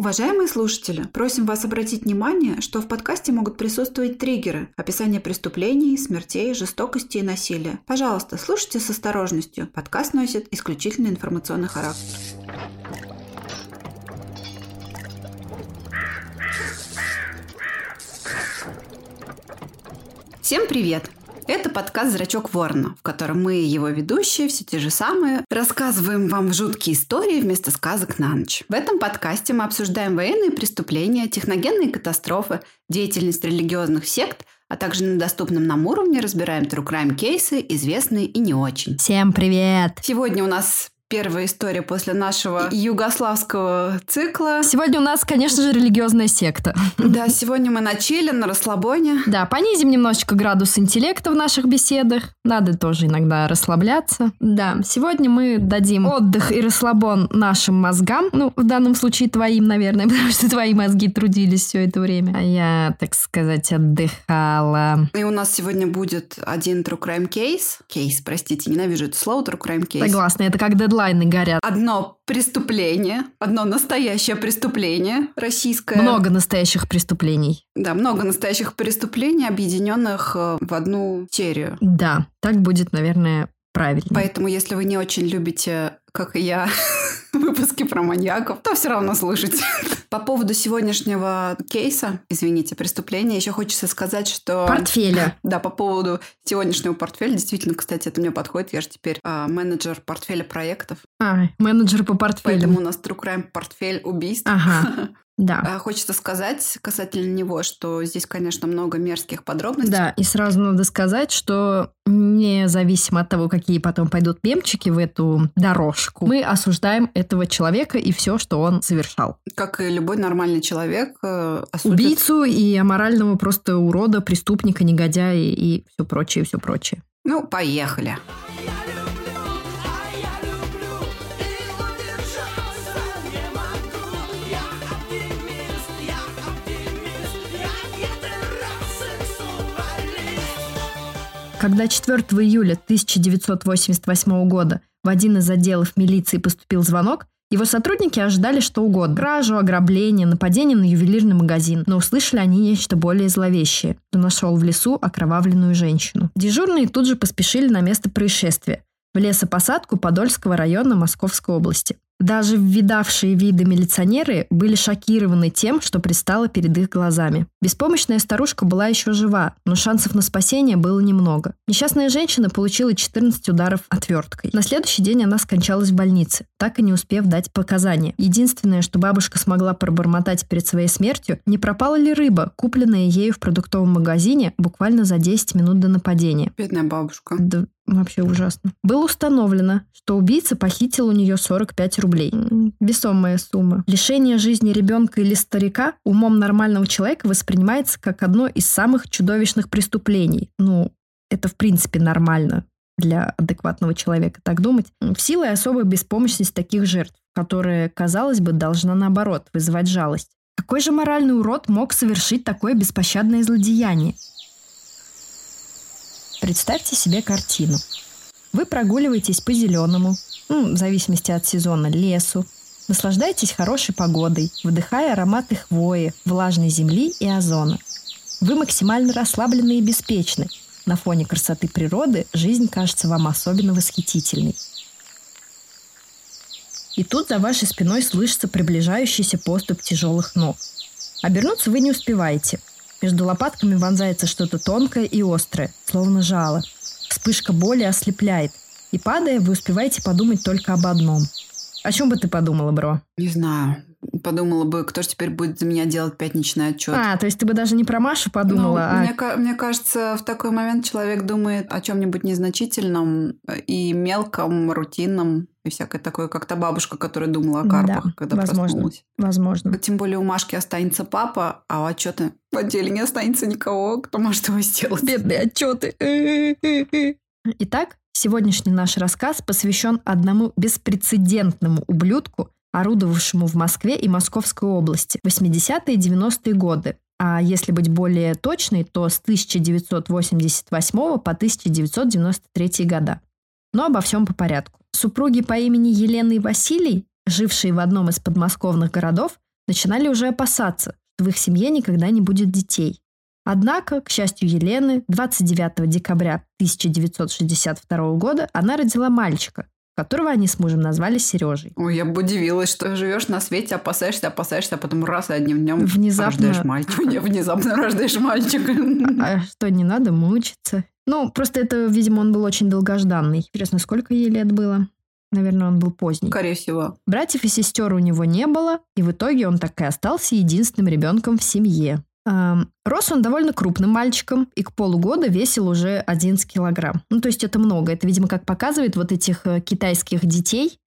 Уважаемые слушатели, просим вас обратить внимание, что в подкасте могут присутствовать триггеры, описание преступлений, смертей, жестокости и насилия. Пожалуйста, слушайте с осторожностью. Подкаст носит исключительно информационный характер. Всем привет! Это подкаст «Зрачок ворона», в котором мы, его ведущие, все те же самые, рассказываем вам жуткие истории вместо сказок на ночь. В этом подкасте мы обсуждаем военные преступления, техногенные катастрофы, деятельность религиозных сект, а также на доступном нам уровне разбираем true crime кейсы, известные и не очень. Всем привет! Сегодня у нас первая история после нашего югославского цикла. Сегодня у нас, конечно же, религиозная секта. Да, сегодня мы на чиле, на расслабоне. Да, понизим немножечко градус интеллекта в наших беседах. Надо тоже иногда расслабляться. Да, сегодня мы дадим отдых и расслабон нашим мозгам. Ну, в данном случае твоим, наверное, потому что твои мозги трудились все это время. А я, так сказать, отдыхала. И у нас сегодня будет один true crime кейс. Кейс, простите, ненавижу это слово true crime кейс. Согласна, это как дедлайн дедлайны горят. Одно преступление, одно настоящее преступление российское. Много настоящих преступлений. Да, много настоящих преступлений, объединенных э, в одну серию. Да, так будет, наверное, правильно. Поэтому, если вы не очень любите, как и я, выпуски про маньяков, то все равно слушайте. По поводу сегодняшнего кейса, извините, преступления, еще хочется сказать, что... Портфеля. Да, по поводу сегодняшнего портфеля, действительно, кстати, это мне подходит, я же теперь а, менеджер портфеля проектов. А, менеджер по портфелю. Поэтому у нас True Crime портфель убийств. Ага. Да. А, хочется сказать касательно него, что здесь, конечно, много мерзких подробностей. Да, и сразу надо сказать, что независимо от того, какие потом пойдут мемчики в эту дорожку, мы осуждаем этого человека и все, что он совершал. Как и любой нормальный человек э, осудит... Убийцу и аморального просто урода, преступника, негодяя и все прочее, все прочее. Ну, поехали. Поехали. Когда 4 июля 1988 года в один из отделов милиции поступил звонок, его сотрудники ожидали что угодно. Кражу, ограбление, нападение на ювелирный магазин. Но услышали они нечто более зловещее. Кто нашел в лесу окровавленную женщину. Дежурные тут же поспешили на место происшествия в лесопосадку Подольского района Московской области. Даже видавшие виды милиционеры были шокированы тем, что предстало перед их глазами. Беспомощная старушка была еще жива, но шансов на спасение было немного. Несчастная женщина получила 14 ударов отверткой. На следующий день она скончалась в больнице, так и не успев дать показания. Единственное, что бабушка смогла пробормотать перед своей смертью, не пропала ли рыба, купленная ею в продуктовом магазине буквально за 10 минут до нападения. Бедная бабушка. Да, Вообще ужасно. Было установлено, что убийца похитил у нее 45 рублей. Весомая сумма. Лишение жизни ребенка или старика умом нормального человека воспринимается как одно из самых чудовищных преступлений. Ну, это в принципе нормально для адекватного человека так думать. В силу и особой беспомощность таких жертв, которая, казалось бы, должна наоборот вызывать жалость. Какой же моральный урод мог совершить такое беспощадное злодеяние? Представьте себе картину. Вы прогуливаетесь по зеленому, ну, в зависимости от сезона, лесу, наслаждаетесь хорошей погодой, вдыхая ароматы хвои, влажной земли и озона. Вы максимально расслаблены и беспечны. На фоне красоты природы жизнь кажется вам особенно восхитительной. И тут за вашей спиной слышится приближающийся поступ тяжелых ног. Обернуться вы не успеваете. Между лопатками вонзается что-то тонкое и острое, словно жало. Вспышка боли ослепляет. И падая, вы успеваете подумать только об одном. О чем бы ты подумала, бро? Не знаю. Подумала бы, кто же теперь будет за меня делать пятничный отчет. А, то есть ты бы даже не про Машу подумала, ну, а... Мне, мне кажется, в такой момент человек думает о чем-нибудь незначительном и мелком, рутинном и всякое такое, как та бабушка, которая думала о карпах, да, когда возможно, проснулась. Возможно. Тем более у Машки останется папа, а у отчета в отделе не останется никого, кто может его сделать. Бедные отчеты. Итак, сегодняшний наш рассказ посвящен одному беспрецедентному ублюдку, орудовавшему в Москве и Московской области в 80-е и 90-е годы. А если быть более точной, то с 1988 по 1993 года. Но обо всем по порядку. Супруги по имени Елена и Василий, жившие в одном из подмосковных городов, начинали уже опасаться, что в их семье никогда не будет детей. Однако, к счастью Елены, 29 декабря 1962 года она родила мальчика, которого они с мужем назвали Сережей. Ой, я бы удивилась, что живешь на свете, опасаешься, опасаешься, а потом раз и одним днем Внезапно... рождаешь мальчика. Не, внезапно рождаешь мальчика. А что, не надо мучиться? Ну, просто это, видимо, он был очень долгожданный. Интересно, сколько ей лет было? Наверное, он был поздний. Скорее всего. Братьев и сестер у него не было, и в итоге он так и остался единственным ребенком в семье. Рос он довольно крупным мальчиком и к полугода весил уже 11 килограмм. Ну, то есть это много. Это, видимо, как показывает вот этих э, китайских детей,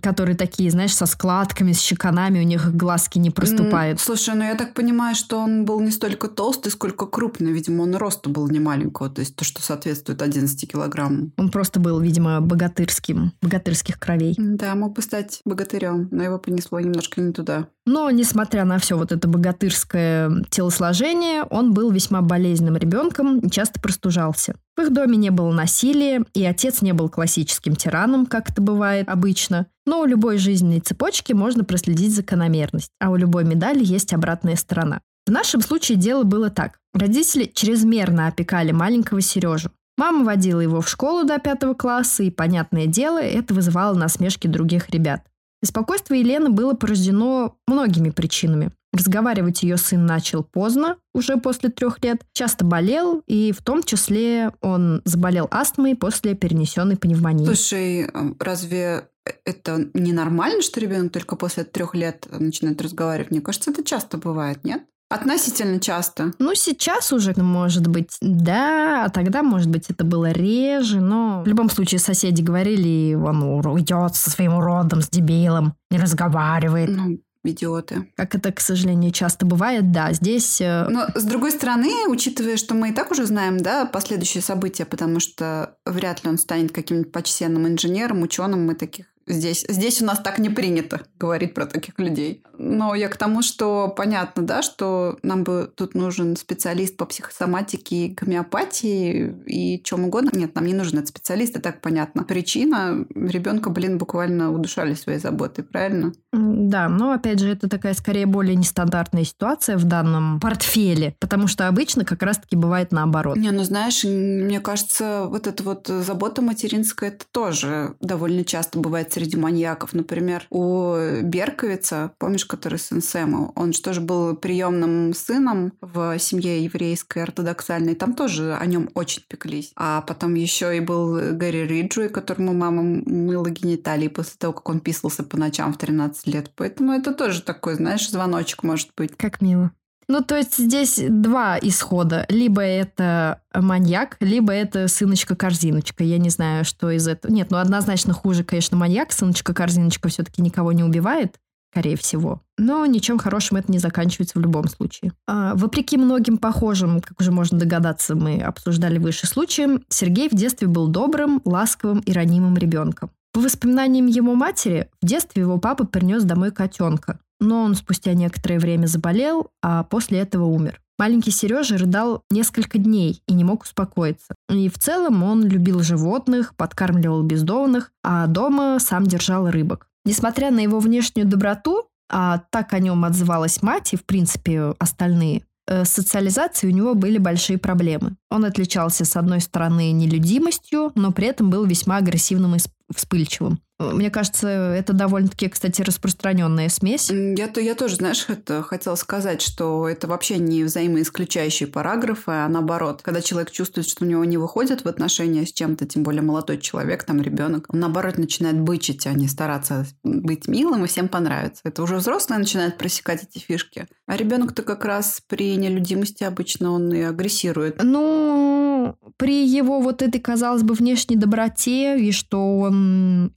которые такие, знаешь, со складками, с щеканами, у них глазки не проступают. Слушай, ну я так понимаю, что он был не столько толстый, сколько крупный. Видимо, он роста был не маленького, то есть то, что соответствует 11 килограммам. Он просто был, видимо, богатырским, богатырских кровей. Да, мог бы стать богатырем, но его понесло немножко не туда. Но, несмотря на все вот это богатырское телосложение, он был весьма болезненным ребенком и часто простужался. В их доме не было насилия, и отец не был классическим тираном, как это бывает обычно. Но у любой жизненной цепочки можно проследить закономерность, а у любой медали есть обратная сторона. В нашем случае дело было так. Родители чрезмерно опекали маленького Сережу. Мама водила его в школу до пятого класса, и, понятное дело, это вызывало насмешки других ребят. Беспокойство Елены было порождено многими причинами. Разговаривать ее сын начал поздно, уже после трех лет, часто болел, и в том числе он заболел астмой после перенесенной пневмонии. Слушай, а разве это ненормально, что ребенок только после трех лет начинает разговаривать? Мне кажется, это часто бывает, нет? Относительно часто. Ну, сейчас уже, может быть, да, а тогда, может быть, это было реже, но в любом случае соседи говорили, он уйдет со своим уродом, с дебилом, не разговаривает. Ну, идиоты. Как это, к сожалению, часто бывает, да, здесь... Э, Но, с другой стороны, учитывая, что мы и так уже знаем, да, последующие события, потому что вряд ли он станет каким-нибудь почтенным инженером, ученым, мы таких Здесь, здесь у нас так не принято говорить про таких людей. Но я к тому, что понятно, да, что нам бы тут нужен специалист по психосоматике и гомеопатии и чем угодно. Нет, нам не нужен этот специалист, и так понятно. Причина ребенка, блин, буквально удушали своей заботой, правильно? Да, но опять же, это такая скорее более нестандартная ситуация в данном портфеле, потому что обычно как раз-таки бывает наоборот. Не, ну знаешь, мне кажется, вот эта вот забота материнская, это тоже довольно часто бывает среди маньяков. Например, у Берковица, помнишь, который сын Сэма, он же тоже был приемным сыном в семье еврейской ортодоксальной. Там тоже о нем очень пеклись. А потом еще и был Гэри Риджуи, которому мама мыла гениталии после того, как он писался по ночам в 13 лет. Поэтому это тоже такой, знаешь, звоночек может быть. Как мило. Ну, то есть здесь два исхода. Либо это маньяк, либо это сыночка-корзиночка. Я не знаю, что из этого. Нет, ну однозначно хуже, конечно, маньяк. Сыночка-корзиночка все-таки никого не убивает, скорее всего. Но ничем хорошим это не заканчивается в любом случае. А, вопреки многим похожим, как уже можно догадаться, мы обсуждали выше случаем, Сергей в детстве был добрым, ласковым и ранимым ребенком. По воспоминаниям его матери, в детстве его папа принес домой котенка но он спустя некоторое время заболел, а после этого умер. Маленький Сережа рыдал несколько дней и не мог успокоиться. И в целом он любил животных, подкармливал бездомных, а дома сам держал рыбок. Несмотря на его внешнюю доброту, а так о нем отзывалась мать и, в принципе, остальные, э, с социализацией у него были большие проблемы. Он отличался, с одной стороны, нелюдимостью, но при этом был весьма агрессивным и вспыльчивым. Мне кажется, это довольно-таки, кстати, распространенная смесь. Я, то, я тоже, знаешь, это хотела сказать, что это вообще не взаимоисключающие параграфы, а наоборот. Когда человек чувствует, что у него не выходит в отношения с чем-то, тем более молодой человек, там ребенок, он наоборот начинает бычить, а не стараться быть милым и всем понравиться. Это уже взрослый начинает просекать эти фишки. А ребенок-то как раз при нелюдимости обычно он и агрессирует. Ну, при его вот этой, казалось бы, внешней доброте и что он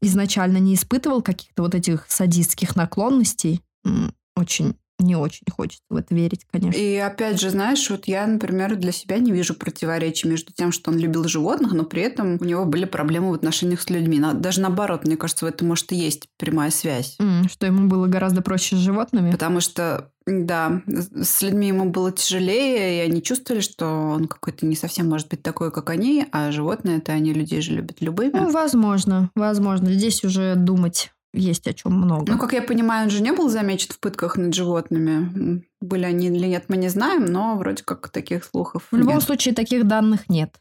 изначально не испытывал каких-то вот этих садистских наклонностей, очень не очень хочется в это верить, конечно. И опять же, знаешь, вот я, например, для себя не вижу противоречий между тем, что он любил животных, но при этом у него были проблемы в отношениях с людьми. Даже наоборот, мне кажется, в этом может и есть прямая связь. Mm, что ему было гораздо проще с животными? Потому что да, с людьми ему было тяжелее, и они чувствовали, что он какой-то не совсем может быть такой, как они, а животные это они людей же любят любыми. Ну, возможно, возможно. Здесь уже думать есть о чем много. Ну, как я понимаю, он же не был замечен в пытках над животными. Были они или нет, мы не знаем, но вроде как таких слухов В любом нет. случае, таких данных нет.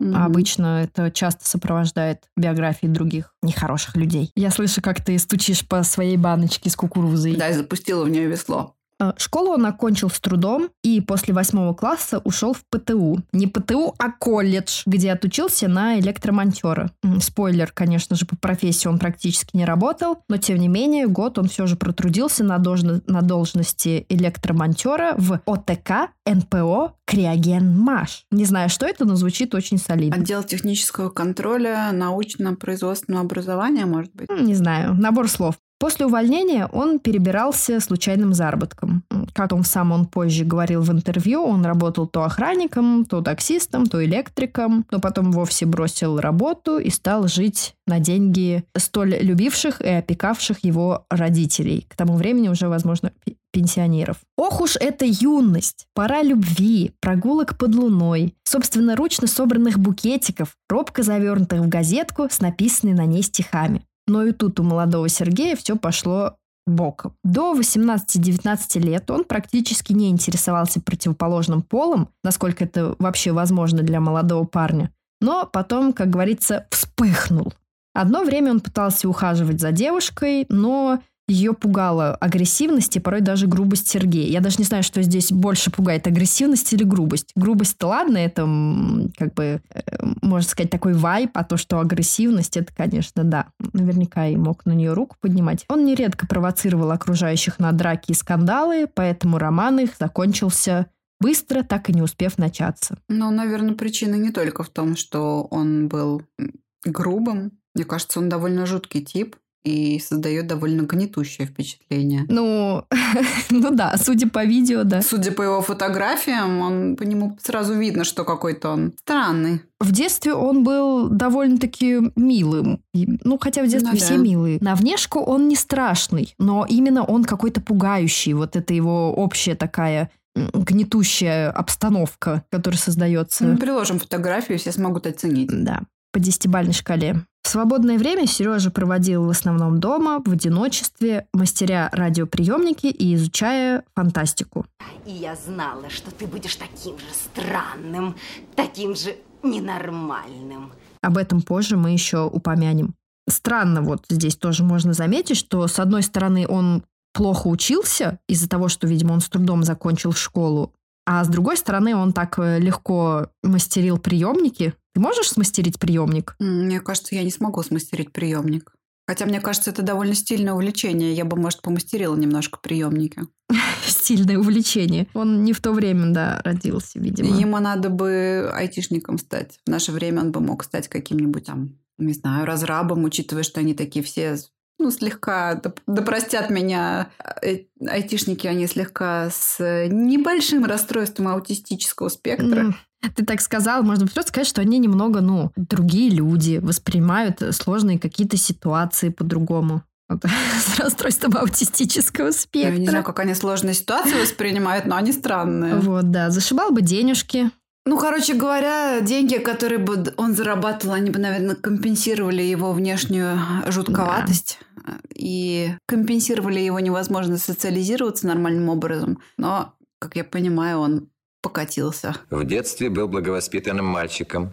А Обычно это часто сопровождает биографии других нехороших людей. Я слышу, как ты стучишь по своей баночке с кукурузой. Да, и запустила в нее весло. Э, Школу он окончил с трудом и после восьмого класса ушел в ПТУ. Не ПТУ, а колледж, где отучился на электромонтера. Спойлер, конечно же, по профессии он практически не работал, но тем не менее год он все же протрудился на, должно- на должности электромонтера в ОТК НПО Криогенмаш. Не знаю, что это, но звучит очень солидно. Отдел технического контроля научно-производственного образования, может быть. Не знаю, набор слов. После увольнения он перебирался случайным заработком. Как он сам он позже говорил в интервью, он работал то охранником, то таксистом, то электриком, но потом вовсе бросил работу и стал жить на деньги столь любивших и опекавших его родителей. К тому времени уже, возможно, пенсионеров. Ох уж эта юность! Пора любви, прогулок под луной, собственноручно собранных букетиков, робко завернутых в газетку с написанной на ней стихами. Но и тут у молодого Сергея все пошло боком. До 18-19 лет он практически не интересовался противоположным полом, насколько это вообще возможно для молодого парня. Но потом, как говорится, вспыхнул. Одно время он пытался ухаживать за девушкой, но ее пугала агрессивность и порой даже грубость Сергея. Я даже не знаю, что здесь больше пугает, агрессивность или грубость. Грубость-то ладно, это как бы, э, можно сказать, такой вайп, а то, что агрессивность, это, конечно, да. Наверняка и мог на нее руку поднимать. Он нередко провоцировал окружающих на драки и скандалы, поэтому роман их закончился быстро, так и не успев начаться. Ну, наверное, причина не только в том, что он был грубым. Мне кажется, он довольно жуткий тип и создает довольно гнетущее впечатление. Ну, ну да, судя по видео, да. Судя по его фотографиям, он по нему сразу видно, что какой-то он странный. В детстве он был довольно-таки милым. Ну, хотя в детстве Ну все да. милые. На внешку он не страшный, но именно он какой-то пугающий. Вот это его общая такая гнетущая обстановка, которая создается. Мы приложим фотографию, все смогут оценить. Да, по десятибальной шкале. В свободное время Сережа проводил в основном дома, в одиночестве, мастеря радиоприемники и изучая фантастику. И я знала, что ты будешь таким же странным, таким же ненормальным. Об этом позже мы еще упомянем. Странно вот здесь тоже можно заметить, что с одной стороны он плохо учился из-за того, что, видимо, он с трудом закончил школу, а с другой стороны он так э, легко мастерил приемники. Ты можешь смастерить приемник? Мне кажется, я не смогу смастерить приемник. Хотя, мне кажется, это довольно стильное увлечение. Я бы, может, помастерила немножко приемники. Стильное увлечение. Он не в то время, да, родился, видимо. Ему надо бы айтишником стать. В наше время он бы мог стать каким-нибудь там, не знаю, разрабом, учитывая, что они такие все, ну, слегка, да, да простят меня, э, айтишники, они слегка с небольшим расстройством аутистического спектра. М, Ты так сказал, можно просто сказать, что они немного, ну, другие люди, воспринимают сложные какие-то ситуации по-другому. Вот, С расстройством аутистического Я спектра. не знаю, как они сложные ситуации воспринимают, но они странные. Вот, да. Зашибал бы денежки. Ну, короче говоря, деньги, которые бы он зарабатывал, они бы, наверное, компенсировали его внешнюю жутковатость и компенсировали его невозможность социализироваться нормальным образом. Но, как я понимаю, он покатился. В детстве был благовоспитанным мальчиком,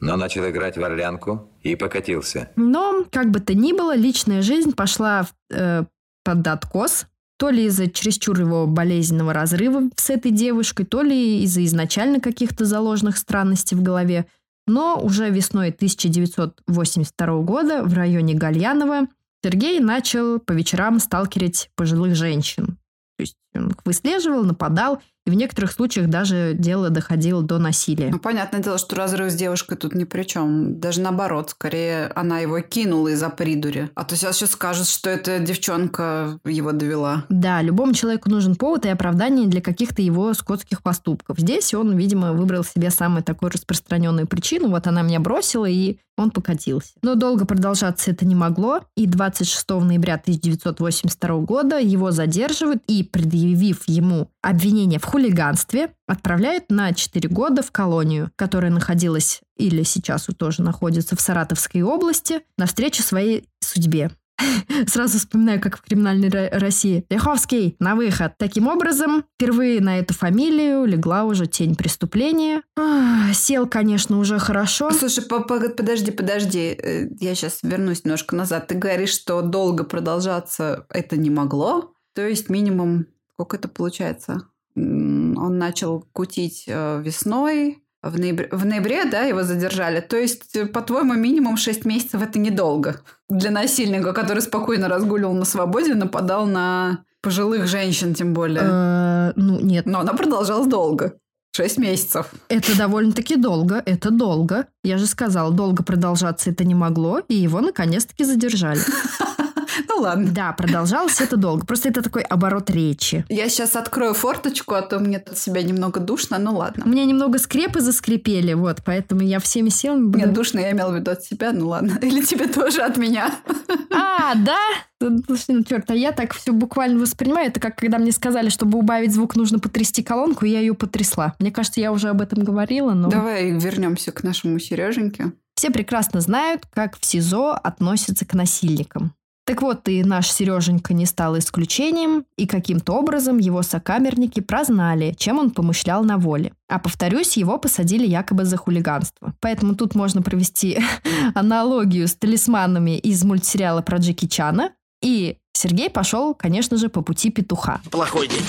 но начал играть в орлянку и покатился. Но, как бы то ни было, личная жизнь пошла э, под откос. То ли из-за чересчур его болезненного разрыва с этой девушкой, то ли из-за изначально каких-то заложенных странностей в голове. Но уже весной 1982 года в районе Гальянова Сергей начал по вечерам сталкерить пожилых женщин. То есть он их выслеживал, нападал, в некоторых случаях даже дело доходило до насилия. Ну, понятное дело, что разрыв с девушкой тут ни при чем. Даже наоборот, скорее она его кинула из-за придури. А то сейчас сейчас скажут, что эта девчонка его довела. Да, любому человеку нужен повод и оправдание для каких-то его скотских поступков. Здесь он, видимо, выбрал себе самую такую распространенную причину. Вот она меня бросила, и он покатился. Но долго продолжаться это не могло, и 26 ноября 1982 года его задерживают и, предъявив ему обвинение в хулиганстве, отправляют на 4 года в колонию, которая находилась или сейчас тоже находится в Саратовской области, навстречу своей судьбе. Сразу вспоминаю, как в криминальной Ро- России. Ряховский, на выход. Таким образом, впервые на эту фамилию легла уже тень преступления. Ах, Сел, конечно, уже хорошо. Слушай, по- по- подожди, подожди. Э, Я сейчас вернусь немножко назад. Ты говоришь, что долго продолжаться это не могло. То есть минимум, сколько это получается? Он начал кутить э, весной. В ноябре, в ноябре, да, его задержали. То есть, э, по-твоему, минимум 6 месяцев это недолго. Для насильника, который спокойно разгуливал на свободе, нападал на пожилых женщин, тем более. Э, Ну, нет, Но она продолжалась долго. 6 месяцев. это довольно-таки долго, это долго. Я же сказала, долго продолжаться это не могло, и его наконец-таки задержали. Ну ладно. Да, продолжалось это долго. Просто это такой оборот речи. Я сейчас открою форточку, а то мне тут себя немного душно. Ну У ладно. меня немного скрепы заскрипели, вот, поэтому я всеми силами буду... Нет, душно я имела в виду от себя, ну ладно. Или тебе тоже от меня. А, да? Слушай, ну черт, а я так все буквально воспринимаю. Это как когда мне сказали, чтобы убавить звук, нужно потрясти колонку, и я ее потрясла. Мне кажется, я уже об этом говорила, но... Давай вернемся к нашему Сереженьке. Все прекрасно знают, как в СИЗО относятся к насильникам. Так вот, и наш Сереженька не стал исключением, и каким-то образом его сокамерники прознали, чем он помышлял на воле. А повторюсь, его посадили якобы за хулиганство. Поэтому тут можно провести аналогию с талисманами из мультсериала про Джеки Чана. И Сергей пошел, конечно же, по пути петуха. Плохой день.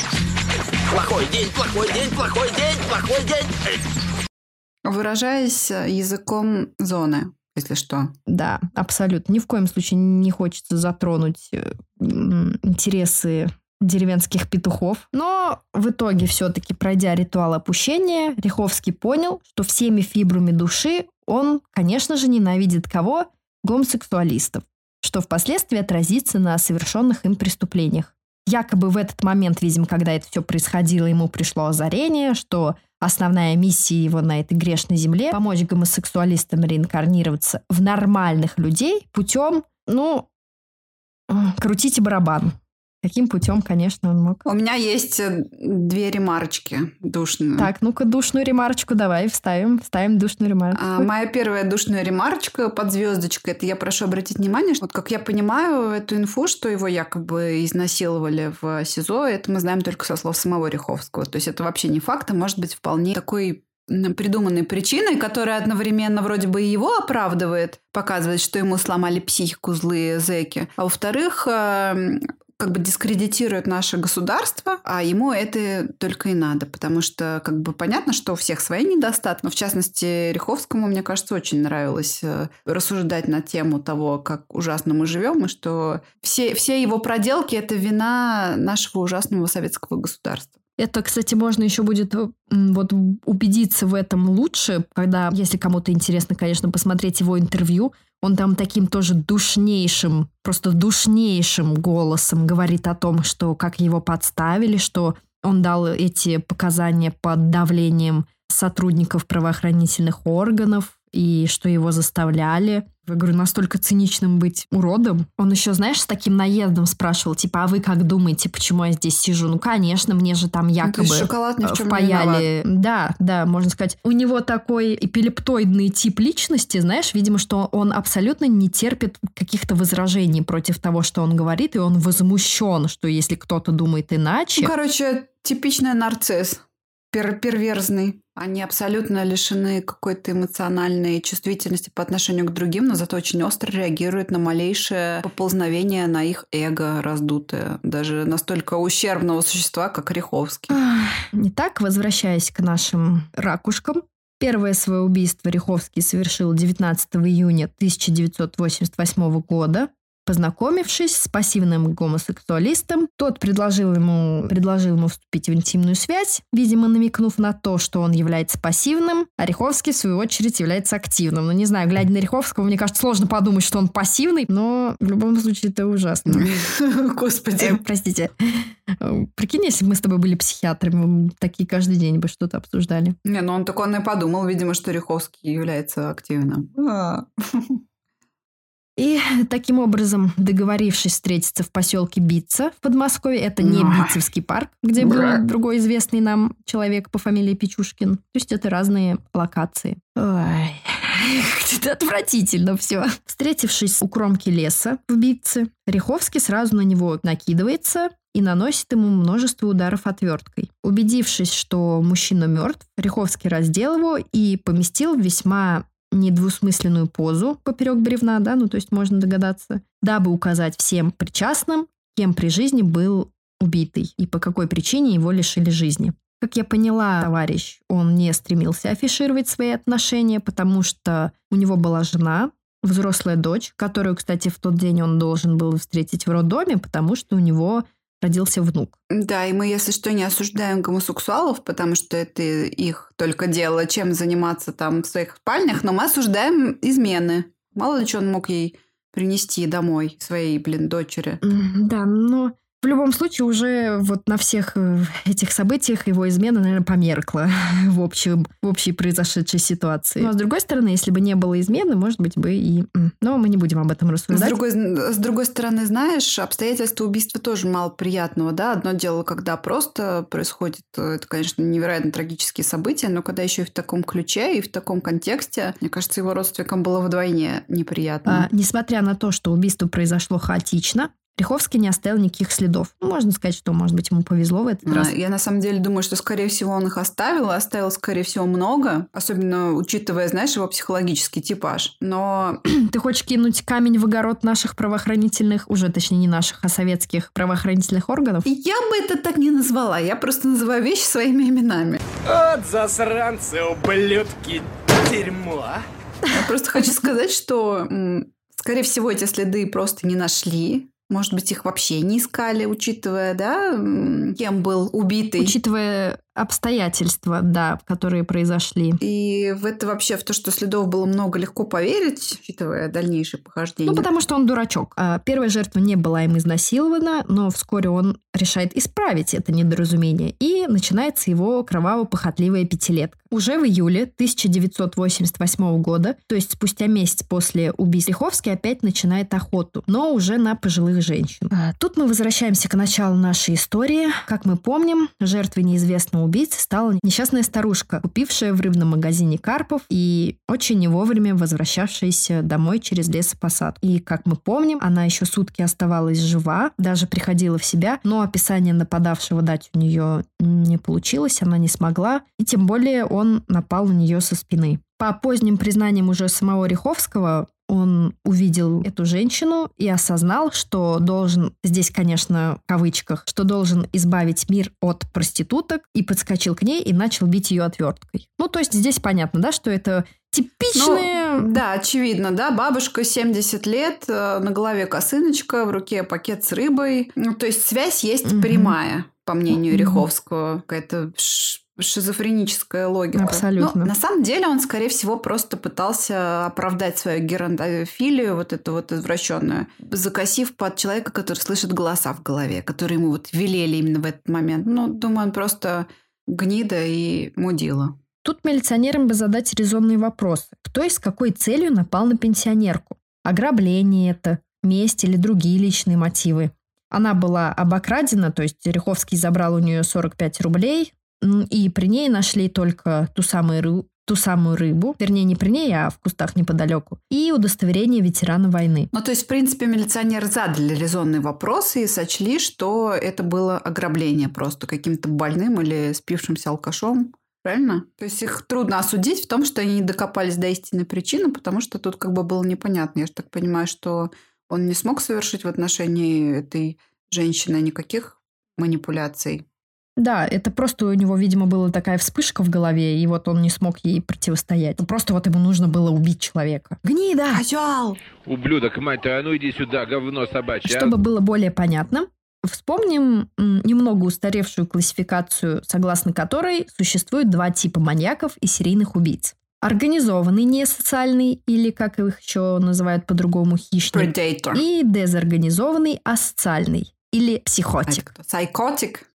Плохой день, плохой день, плохой день, плохой день. Выражаясь языком зоны, если что. Да, абсолютно. Ни в коем случае не хочется затронуть э, интересы деревенских петухов. Но в итоге все-таки, пройдя ритуал опущения, Риховский понял, что всеми фибрами души он, конечно же, ненавидит кого? Гомосексуалистов, что впоследствии отразится на совершенных им преступлениях. Якобы в этот момент, видимо, когда это все происходило, ему пришло озарение, что основная миссия его на этой грешной земле – помочь гомосексуалистам реинкарнироваться в нормальных людей путем, ну, крутите барабан. Каким путем, конечно, он мог. У меня есть э, две ремарочки душные. Так, ну-ка, душную ремарочку давай вставим. Вставим душную ремарочку. А, моя первая душная ремарочка под звездочкой, это я прошу обратить внимание, что вот как я понимаю эту инфу, что его якобы изнасиловали в СИЗО, это мы знаем только со слов самого Риховского. То есть это вообще не факт, а может быть вполне такой придуманной причиной, которая одновременно вроде бы и его оправдывает, показывает, что ему сломали психику злые зэки, а во-вторых, э, как бы дискредитирует наше государство, а ему это только и надо, потому что как бы понятно, что у всех свои недостатки, но в частности Риховскому, мне кажется, очень нравилось э, рассуждать на тему того, как ужасно мы живем, и что все, все его проделки – это вина нашего ужасного советского государства. Это, кстати, можно еще будет м, вот убедиться в этом лучше, когда, если кому-то интересно, конечно, посмотреть его интервью, он там таким тоже душнейшим, просто душнейшим голосом говорит о том, что как его подставили, что он дал эти показания под давлением сотрудников правоохранительных органов, и что его заставляли. Я говорю, настолько циничным быть уродом. Он еще, знаешь, с таким наездом спрашивал, типа, а вы как думаете, почему я здесь сижу? Ну, конечно, мне же там якобы То есть шоколад ни в чем не впаяли. Да, да, можно сказать. У него такой эпилептоидный тип личности, знаешь, видимо, что он абсолютно не терпит каких-то возражений против того, что он говорит, и он возмущен, что если кто-то думает иначе... Ну, короче, типичный нарцисс. Пер перверзный. Они абсолютно лишены какой-то эмоциональной чувствительности по отношению к другим, но зато очень остро реагируют на малейшее поползновение на их эго раздутое. Даже настолько ущербного существа, как Риховский. Итак, возвращаясь к нашим ракушкам. Первое свое убийство Риховский совершил 19 июня 1988 года. Познакомившись с пассивным гомосексуалистом, тот предложил ему, предложил ему вступить в интимную связь, видимо, намекнув на то, что он является пассивным, а Риховский, в свою очередь, является активным. Ну, не знаю, глядя на Риховского, мне кажется, сложно подумать, что он пассивный, но в любом случае это ужасно. Господи. Простите. Э, Прикинь, если бы мы с тобой были психиатрами, мы такие каждый день бы что-то обсуждали. Не, ну он так он и подумал, видимо, что Риховский является активным. И таким образом, договорившись встретиться в поселке Бица в Подмосковье, это не. Битцевский парк, где был другой известный нам человек по фамилии Печушкин. То есть это разные локации. Ой. Это отвратительно все. Встретившись у кромки леса в битце, Риховский сразу на него накидывается и наносит ему множество ударов отверткой. Убедившись, что мужчина мертв, Риховский раздел его и поместил в весьма недвусмысленную позу поперек бревна, да, ну то есть можно догадаться, дабы указать всем причастным, кем при жизни был убитый и по какой причине его лишили жизни. Как я поняла, товарищ, он не стремился афишировать свои отношения, потому что у него была жена, взрослая дочь, которую, кстати, в тот день он должен был встретить в роддоме, потому что у него родился внук. Да, и мы, если что, не осуждаем гомосексуалов, потому что это их только дело, чем заниматься там в своих спальнях, но мы осуждаем измены. Мало ли что он мог ей принести домой своей, блин, дочери. Да, но в любом случае, уже вот на всех э, этих событиях его измена, наверное, померкла в, общем, в общей произошедшей ситуации. Но, с другой стороны, если бы не было измены, может быть, бы и... Но мы не будем об этом рассуждать. С другой, с другой стороны, знаешь, обстоятельства убийства тоже мало приятного, да? Одно дело, когда просто происходит, э, это, конечно, невероятно трагические события, но когда еще и в таком ключе, и в таком контексте, мне кажется, его родственникам было вдвойне неприятно. А, несмотря на то, что убийство произошло хаотично, Риховский не оставил никаких следов. Ну, можно сказать, что, может быть, ему повезло в этот а, раз. Я на самом деле думаю, что, скорее всего, он их оставил, оставил, скорее всего, много, особенно учитывая, знаешь, его психологический типаж. Но... Ты хочешь кинуть камень в огород наших правоохранительных, уже точнее не наших, а советских правоохранительных органов? Я бы это так не назвала. Я просто называю вещи своими именами. От засранцы, ублюдки, дерьмо. А? Я просто хочу сказать, что Скорее всего, эти следы просто не нашли. Может быть, их вообще не искали, учитывая, да, кем был убитый. Учитывая обстоятельства, да, которые произошли. И в это вообще, в то, что следов было много, легко поверить, учитывая дальнейшее похождение. Ну, потому что он дурачок. А первая жертва не была им изнасилована, но вскоре он решает исправить это недоразумение, и начинается его кроваво-похотливая пятилетка. Уже в июле 1988 года, то есть спустя месяц после убийства, Лиховский опять начинает охоту, но уже на пожилых женщин. А тут мы возвращаемся к началу нашей истории. Как мы помним, жертвой неизвестного убийцы стала несчастная старушка, купившая в рыбном магазине карпов и очень не вовремя возвращавшаяся домой через лесопосад. И, как мы помним, она еще сутки оставалась жива, даже приходила в себя, но описание нападавшего дать у нее не получилось, она не смогла, и тем более он напал на нее со спины. По поздним признаниям уже самого Риховского, он увидел эту женщину и осознал, что должен, здесь, конечно, в кавычках, что должен избавить мир от проституток, и подскочил к ней и начал бить ее отверткой. Ну, то есть здесь понятно, да, что это типичные... Ну, да, очевидно, да, бабушка 70 лет, э, на голове косыночка, в руке пакет с рыбой. Ну, то есть связь есть угу. прямая, по мнению Риховского. Какая-то шизофреническая логика. Абсолютно. Но на самом деле он, скорее всего, просто пытался оправдать свою геронтофилию, вот эту вот извращенную, закосив под человека, который слышит голоса в голове, которые ему вот велели именно в этот момент. Ну, думаю, он просто гнида и мудила. Тут милиционерам бы задать резонные вопросы. Кто и с какой целью напал на пенсионерку? Ограбление это, месть или другие личные мотивы? Она была обокрадена, то есть Риховский забрал у нее 45 рублей, и при ней нашли только ту самую, рыбу, ту самую рыбу, вернее, не при ней, а в кустах неподалеку, и удостоверение ветерана войны. Ну, то есть, в принципе, милиционеры задали резонные вопросы и сочли, что это было ограбление просто каким-то больным или спившимся алкашом. Правильно? То есть их трудно осудить в том, что они не докопались до истинной причины, потому что тут как бы было непонятно. Я же так понимаю, что он не смог совершить в отношении этой женщины никаких манипуляций. Да, это просто у него, видимо, была такая вспышка в голове, и вот он не смог ей противостоять. Ну, просто вот ему нужно было убить человека. Гнида! Козел! Ублюдок, мать твою, а ну иди сюда, говно собачье. А. Чтобы было более понятно, Вспомним немного устаревшую классификацию, согласно которой существует два типа маньяков и серийных убийц. Организованный несоциальный, или как их еще называют по-другому, хищник. Predator. И дезорганизованный асоциальный, или психотик. Psychotic? Чего слушал?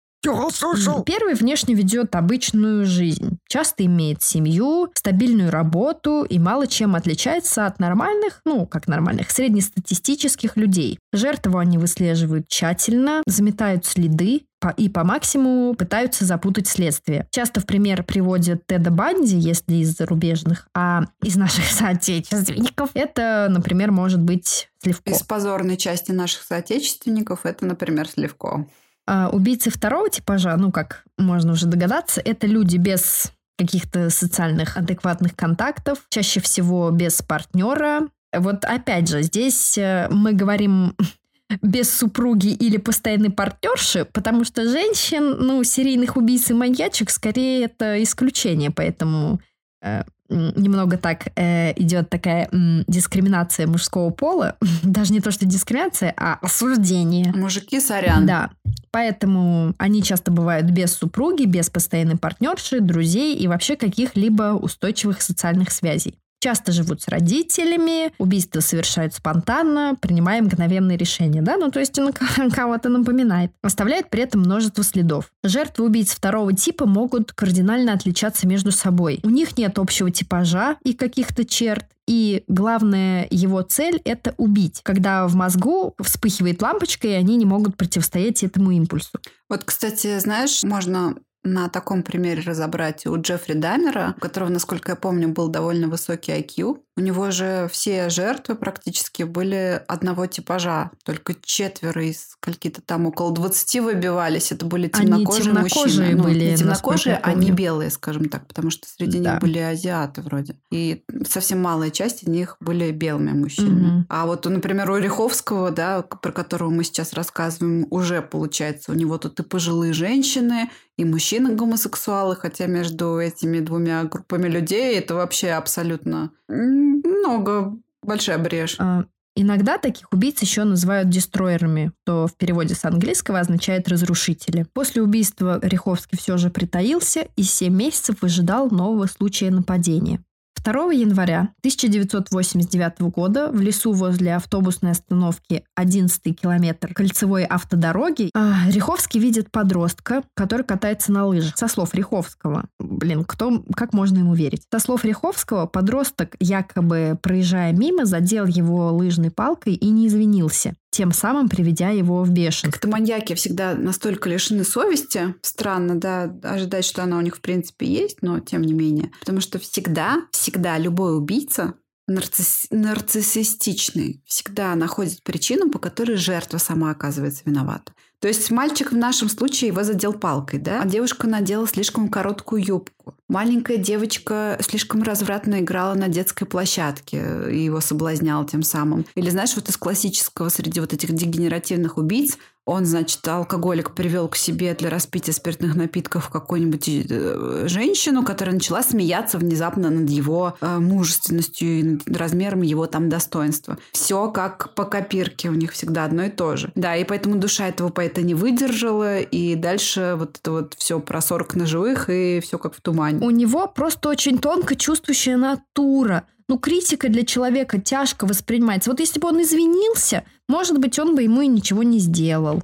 Первый внешне ведет обычную жизнь. Часто имеет семью, стабильную работу и мало чем отличается от нормальных, ну, как нормальных, среднестатистических людей. Жертву они выслеживают тщательно, заметают следы, и по максимуму пытаются запутать следствие. Часто в пример приводят Теда Банди, если из зарубежных, а из наших соотечественников это, например, может быть Сливко. Из позорной части наших соотечественников это, например, Сливко. А убийцы второго типажа, ну, как можно уже догадаться, это люди без каких-то социальных адекватных контактов, чаще всего без партнера. Вот опять же, здесь э, мы говорим без супруги или постоянной партнерши, потому что женщин, ну, серийных убийц и маньячек, скорее это исключение, поэтому э, немного так э, идет такая м, дискриминация мужского пола. Даже не то, что дискриминация, а осуждение. Мужики, сорян. Да. Поэтому они часто бывают без супруги, без постоянной партнерши, друзей и вообще каких-либо устойчивых социальных связей. Часто живут с родителями, убийства совершают спонтанно, принимая мгновенные решения, да, ну то есть он кого-то напоминает. Оставляет при этом множество следов. Жертвы убийц второго типа могут кардинально отличаться между собой. У них нет общего типажа и каких-то черт, и главная его цель – это убить, когда в мозгу вспыхивает лампочка, и они не могут противостоять этому импульсу. Вот, кстати, знаешь, можно на таком примере разобрать у Джеффри Дамера, у которого, насколько я помню, был довольно высокий IQ. У него же все жертвы практически были одного типажа. Только четверо из скольки-то там около 20 выбивались. Это были Они темнокожие, темнокожие мужчины. Ну, были, не темнокожие, а не белые, скажем так. Потому что среди Да. них были азиаты вроде. И совсем малая часть из них были белыми мужчинами. Мгм. А вот, например, у Риховского, да, про которого мы сейчас рассказываем, уже получается, у него тут и пожилые женщины, и мужчины-гомосексуалы, хотя между этими двумя группами людей это вообще абсолютно много, большая брешь. А, Иногда таких убийц еще называют дестройерами, что в переводе с английского означает разрушители. После убийства Риховский все же притаился и 7 месяцев выжидал нового случая нападения. 2 января 1989 года в лесу возле автобусной остановки 11 километр кольцевой автодороги а, Риховский видит подростка, который катается на лыжах. Со слов Риховского. Блин, кто, как можно ему верить? Со слов Риховского, подросток, якобы проезжая мимо, задел его лыжной палкой и не извинился, тем самым приведя его в бешенство. Как-то маньяки всегда настолько лишены совести. Странно, да, ожидать, что она у них в принципе есть, но тем не менее. Потому что всегда, всегда любой убийца нарцисс- нарциссистичный всегда находит причину, по которой жертва сама оказывается виновата. То есть мальчик в нашем случае его задел палкой, да? А девушка надела слишком короткую юбку. Маленькая девочка слишком развратно играла на детской площадке и его соблазняла тем самым. Или знаешь, вот из классического среди вот этих дегенеративных убийц он, значит, алкоголик привел к себе для распития спиртных напитков какую-нибудь э, женщину, которая начала смеяться внезапно над его э, мужественностью и над размером его там достоинства. Все как по копирке, у них всегда одно и то же. Да, и поэтому душа этого поэта не выдержала, и дальше вот это вот все про 40 ножевых, и все как в тумане. У него просто очень тонко чувствующая натура. Ну, критика для человека тяжко воспринимается. Вот если бы он извинился, может быть, он бы ему и ничего не сделал.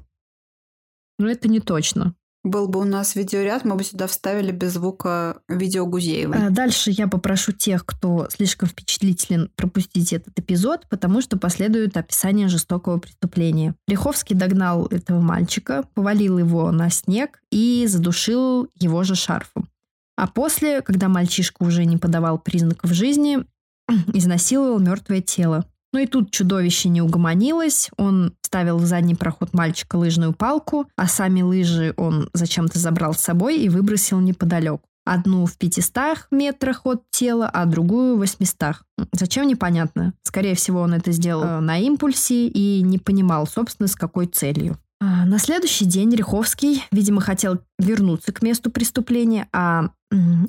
Но это не точно. Был бы у нас видеоряд, мы бы сюда вставили без звука видео Гузеевой. А Дальше я попрошу тех, кто слишком впечатлителен, пропустить этот эпизод, потому что последует описание жестокого преступления. Риховский догнал этого мальчика, повалил его на снег и задушил его же шарфом. А после, когда мальчишка уже не подавал признаков жизни, изнасиловал мертвое тело. Ну и тут чудовище не угомонилось. Он ставил в задний проход мальчика лыжную палку, а сами лыжи он зачем-то забрал с собой и выбросил неподалеку. Одну в 500 метрах от тела, а другую в 800. Зачем, непонятно. Скорее всего, он это сделал э, на импульсе и не понимал, собственно, с какой целью. А, На следующий день Риховский, видимо, хотел вернуться к месту преступления, а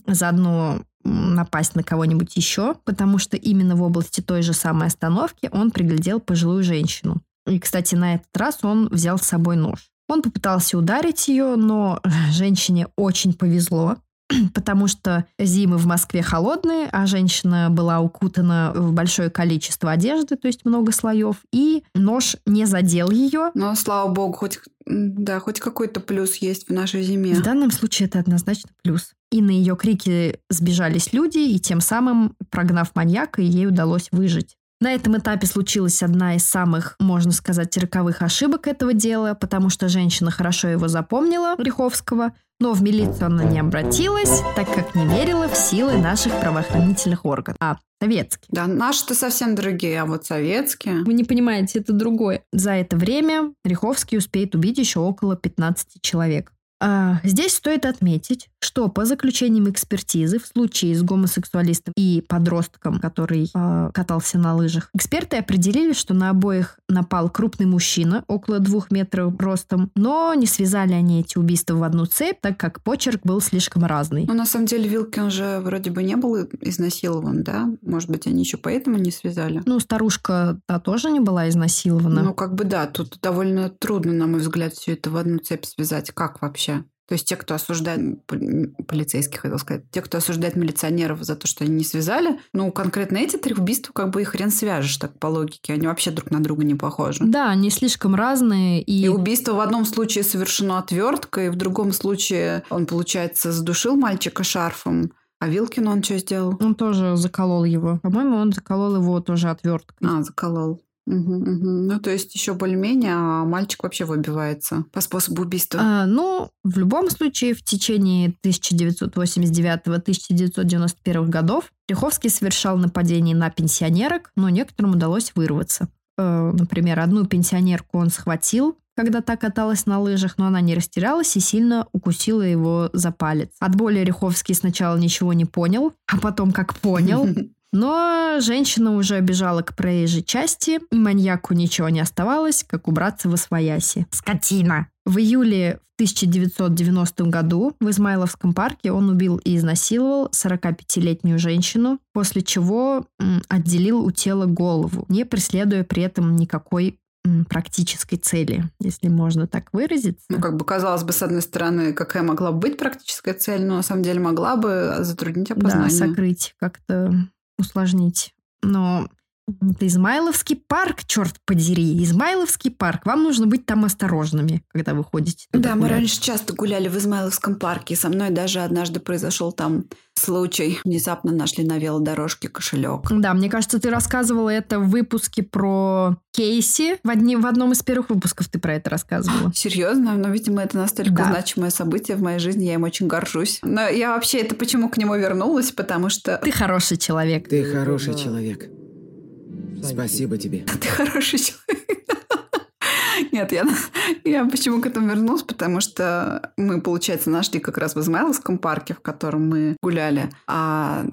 заодно напасть на кого-нибудь еще, потому что именно в области той же самой остановки он приглядел пожилую женщину. И, кстати, на этот раз он взял с собой нож. Он попытался ударить ее, но женщине очень повезло. потому что зимы в Москве холодные, а женщина была укутана в большое количество одежды, то есть много слоев, и нож не задел ее. Но, слава богу, хоть, да, хоть какой-то плюс есть в нашей зиме. В данном случае это однозначно плюс. И на ее крики сбежались люди, и тем самым, прогнав маньяка, ей удалось выжить. На этом этапе случилась одна из самых, можно сказать, роковых ошибок этого дела, потому что женщина хорошо его запомнила, Риховского, но в милицию она не обратилась, так как не верила в силы наших правоохранительных органов. А советских. Да, наши-то совсем другие, а вот советские... Вы не понимаете, это другое. За это время Риховский успеет убить еще около 15 человек. А, здесь стоит отметить, что по заключениям экспертизы в случае с гомосексуалистом и подростком, который а, катался на лыжах, эксперты определили, что на обоих напал крупный мужчина около двух метров ростом, но не связали они эти убийства в одну цепь, так как почерк был слишком разный. Ну, на самом деле, Вилкин же вроде бы не был изнасилован, да? Может быть, они еще поэтому не связали? Ну, старушка-то тоже не была изнасилована. Ну, как бы да, тут довольно трудно, на мой взгляд, все это в одну цепь связать. Как вообще? То есть те, кто осуждает пол- полицейских, хотел сказать, те, кто осуждает милиционеров за то, что они не связали, ну, конкретно эти три убийства, как бы их хрен свяжешь, так по логике. Они вообще друг на друга не похожи. Да, они слишком разные. И, И убийство в одном случае совершено отверткой, в другом случае он, получается, задушил мальчика шарфом, а Вилкин он что сделал? он тоже заколол его. По-моему, он заколол его тоже отверткой. А, заколол. Мгм, мгм. Ну, то есть еще более-менее, а мальчик вообще выбивается по способу убийства. А, ну, в любом случае, в течение 1989-1991 годов Риховский совершал нападения на пенсионерок, но некоторым удалось вырваться. Э, Например, одну пенсионерку он схватил, когда та каталась на лыжах, но она не растерялась и сильно укусила его за палец. От боли Риховский сначала ничего не понял, а потом как понял, но женщина уже бежала к проезжей части, и маньяку ничего не оставалось, как убраться в освояси. Скотина! В июле в 1990 году в Измайловском парке он убил и изнасиловал 45-летнюю женщину, после чего отделил у тела голову, не преследуя при этом никакой практической цели, если можно так выразиться. Ну, как бы, казалось бы, с одной стороны, какая могла бы быть практическая цель, но на самом деле могла бы затруднить Да, опознание. сокрыть, как-то усложнить. Но это Измайловский парк, черт подери, Измайловский парк. Вам нужно быть там осторожными, когда вы ходите. туда Да, мы гулять. раньше часто гуляли в Измайловском парке. Со мной даже однажды произошел там случай. Внезапно нашли на велодорожке кошелек. Да, мне кажется, ты рассказывала это в выпуске про Кейси. В, одни- в одном из первых выпусков ты про это рассказывала. Серьезно? Но, видимо, это настолько Да. значимое событие в моей жизни, я им очень горжусь. Но я вообще это почему к нему вернулась, потому что Ты хороший человек. Ты хороший человек. Спасибо тебе. ты хороший человек. Нет, я, я почему к этому вернулась, потому что мы, получается, нашли как раз в Измайловском парке, в котором мы гуляли, а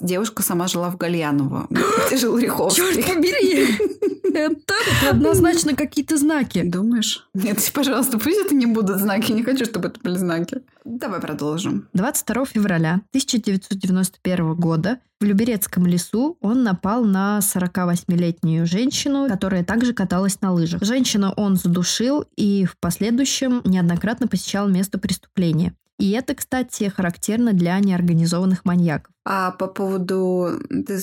девушка сама жила в Гальяново, где жил Риховский. Черт побери! Это однозначно какие-то знаки. Думаешь? Нет, пожалуйста, пусть это не будут знаки. Не хочу, чтобы это были знаки. Давай продолжим. 22 февраля 1991 года в Люберецком лесу он напал на 48-летнюю женщину, которая также каталась на лыжах. Женщину он задушил и в последующем неоднократно посещал место преступления. И это, кстати, характерно для неорганизованных маньяков. А по поводу... Ты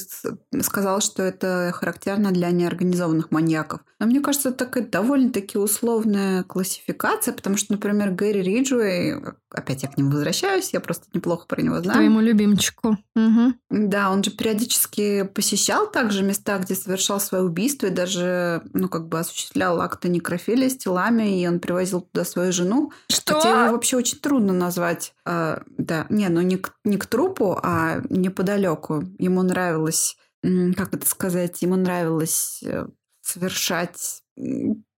сказал, что это характерно для неорганизованных маньяков. Но мне кажется, это такая довольно-таки условная классификация, потому что, например, Гэри Риджуэй, опять я к нему возвращаюсь, я просто неплохо про него знаю. Твоему любимчику. Мгм. Да, он же периодически посещал также места, где совершал свои убийства и даже, ну, как бы осуществлял акты некрофилии с телами, и он привозил туда свою жену. Хотя его вообще очень трудно назвать. э, да, не, ну не к, не к трупу, а неподалеку. Ему нравилось, как это сказать, ему нравилось э, совершать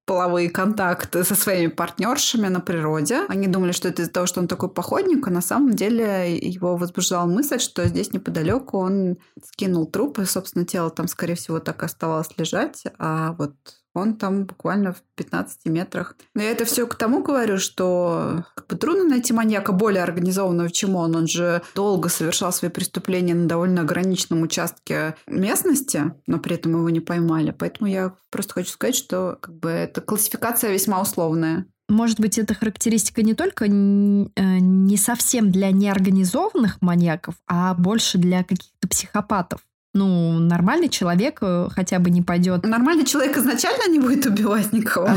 половые контакты со своими партнершами на природе. Они думали, что это из-за того, что он такой походник, а на самом деле его возбуждала мысль, что здесь неподалеку он скинул труп, и, собственно, тело там, скорее всего, так и оставалось лежать, а вот он там буквально в 15 метрах. Но я это все к тому говорю, что как бы трудно найти маньяка более организованного, чем он. Он же долго совершал свои преступления на довольно ограниченном участке местности, но при этом его не поймали. Поэтому я просто хочу сказать, что как бы эта классификация весьма условная. Может быть, эта характеристика не только э, не совсем для неорганизованных маньяков, а больше для каких-то психопатов. Ну, нормальный человек э, хотя бы не пойдет... Нормальный человек изначально не будет убивать никого.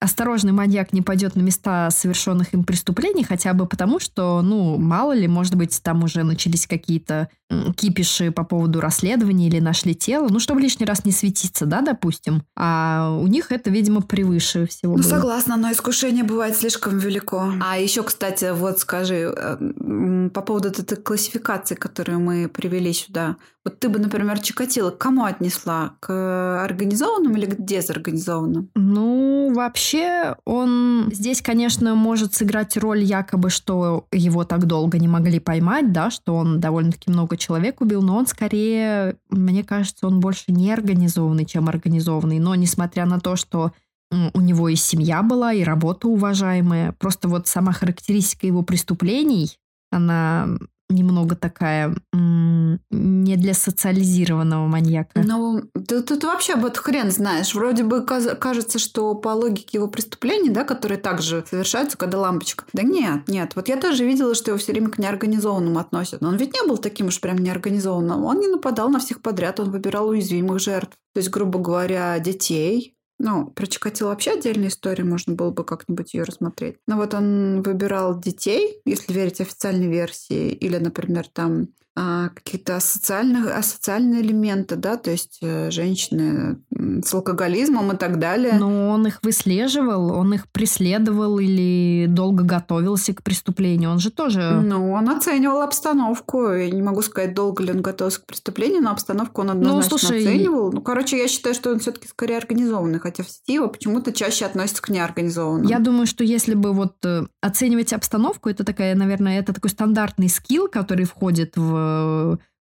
Осторожный маньяк не пойдет на места совершенных им преступлений, хотя бы потому, что, ну, мало ли, может быть, там уже начались какие-то кипиши по поводу расследования или нашли тело, ну, чтобы лишний раз не светиться, да, допустим. А у них это, видимо, превыше всего Ну, было. согласна, но искушение бывает слишком велико. А еще, кстати, вот скажи, э, по поводу этой классификации, которую мы привели сюда. Вот ты бы, например, Чикатило к кому отнесла? К организованным или к дезорганизованным? Ну, вообще, он здесь, конечно, может сыграть роль якобы, что его так долго не могли поймать, да, что он довольно-таки много человек убил, но он скорее, мне кажется, он больше не организованный, чем организованный. Но несмотря на то, что у него и семья была, и работа уважаемая, просто вот сама характеристика его преступлений, она немного такая не для социализированного маньяка. Ну, ты тут вообще вот хрен знаешь. Вроде бы кажется, что по логике его преступлений, да, которые также совершаются, когда лампочка. Да нет, нет. Вот я тоже видела, что его все время к неорганизованному относят. Но он ведь не был таким уж прям неорганизованным. Он не нападал на всех подряд, он выбирал уязвимых жертв. То есть, грубо говоря, детей, ну, про Чикатило вообще отдельная история, можно было бы как-нибудь ее рассмотреть. Но вот он выбирал детей, если верить официальной версии, или, например, там какие-то асоциальные, асоциальные элементы, да, то есть э, женщины с алкоголизмом и так далее. Но он их выслеживал, он их преследовал или долго готовился к преступлению. Он же тоже... Ну, он оценивал обстановку. Я не могу сказать, долго ли он готовился к преступлению, но обстановку он однозначно ну, слушай, оценивал. Ну, короче, я считаю, что он все таки скорее организованный, хотя в сети его почему-то чаще относятся к неорганизованным. Я думаю, что если бы вот э, оценивать обстановку, это такая, наверное, это такой стандартный скилл, который входит в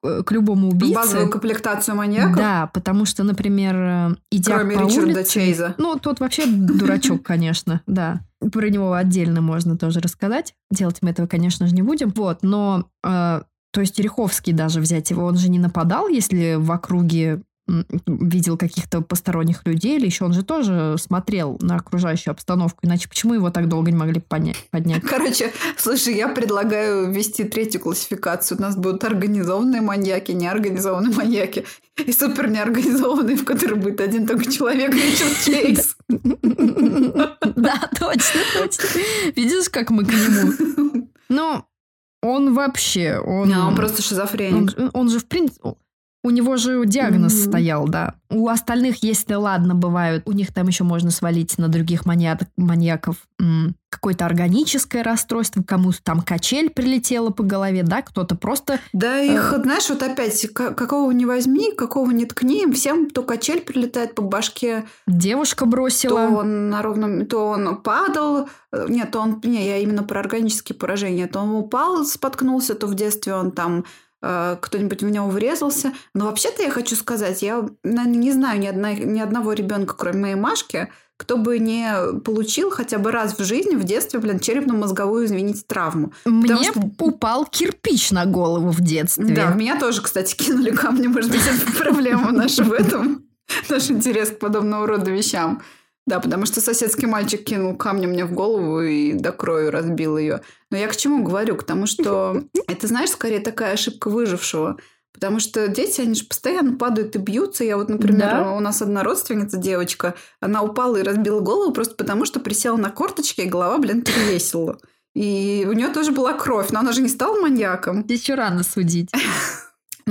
к любому убийце. Базовую комплектацию маньяков? Да, потому что, например, э, идя Кроме по Ричарда улице... Чейза. Ну, тот вообще дурачок, конечно, да. Про него отдельно можно тоже рассказать. Делать мы этого, конечно же, не будем. Вот, но... Э, то есть Тереховский даже взять его, он же не нападал, если в округе видел каких-то посторонних людей, или еще он же тоже смотрел на окружающую обстановку, иначе почему его так долго не могли понять, поднять? Короче, слушай, я предлагаю ввести третью классификацию. У нас будут организованные маньяки, неорганизованные маньяки и супер неорганизованные, в которой будет один только человек, Ричард Чейз. Да, точно, точно. Видишь, как мы к нему? Ну, он вообще... Он, он просто шизофреник. Он же, в принципе... У него же диагноз mm-hmm. стоял, да. У остальных, если ладно, бывают, у них там еще можно свалить на других маньяк, маньяков какое-то органическое расстройство, кому-то там качель прилетела по голове, да, кто-то просто... Да, их, э... знаешь, вот опять, какого не возьми, какого не ткни, всем то качель прилетает по башке. Девушка бросила. То он на ровном... То он падал, э, нет, то он... Не, я именно про органические поражения. То он упал, споткнулся, то в детстве он там кто-нибудь в него врезался. Но вообще-то я хочу сказать, я наверное, не знаю ни, одна, ни одного ребенка, кроме моей Машки, кто бы не получил хотя бы раз в жизни, в детстве, блин, черепно-мозговую, извините, травму. Мне что... упал кирпич на голову в детстве. Да, меня тоже, кстати, кинули камни. Может быть, это проблема наша в этом. Наш интерес к подобного рода вещам. Да, потому что соседский мальчик кинул камни мне в голову и до крови разбил ее. Но я к чему говорю? К тому, что это, знаешь, скорее такая ошибка выжившего. Потому что дети, они же постоянно падают и бьются. Я вот, например, да? у нас одна родственница, девочка, она упала и разбила голову просто потому, что присела на корточки, и голова, блин, перевесила. И у нее тоже была кровь, но она же не стала маньяком. Еще рано судить.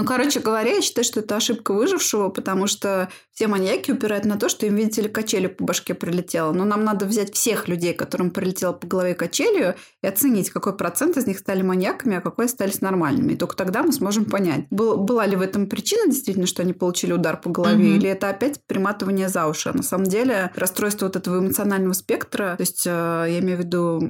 Ну, короче говоря, я считаю, что это ошибка выжившего, потому что все маньяки упирают на то, что им, видите ли, качелью по башке прилетело. Но нам надо взять всех людей, которым прилетело по голове качелью, и оценить, какой процент из них стали маньяками, а какой остались нормальными. И только тогда мы сможем понять, был, была ли в этом причина действительно, что они получили удар по голове, mm-hmm. или это опять приматывание за уши. На самом деле, расстройство вот этого эмоционального спектра, то есть э, я имею в виду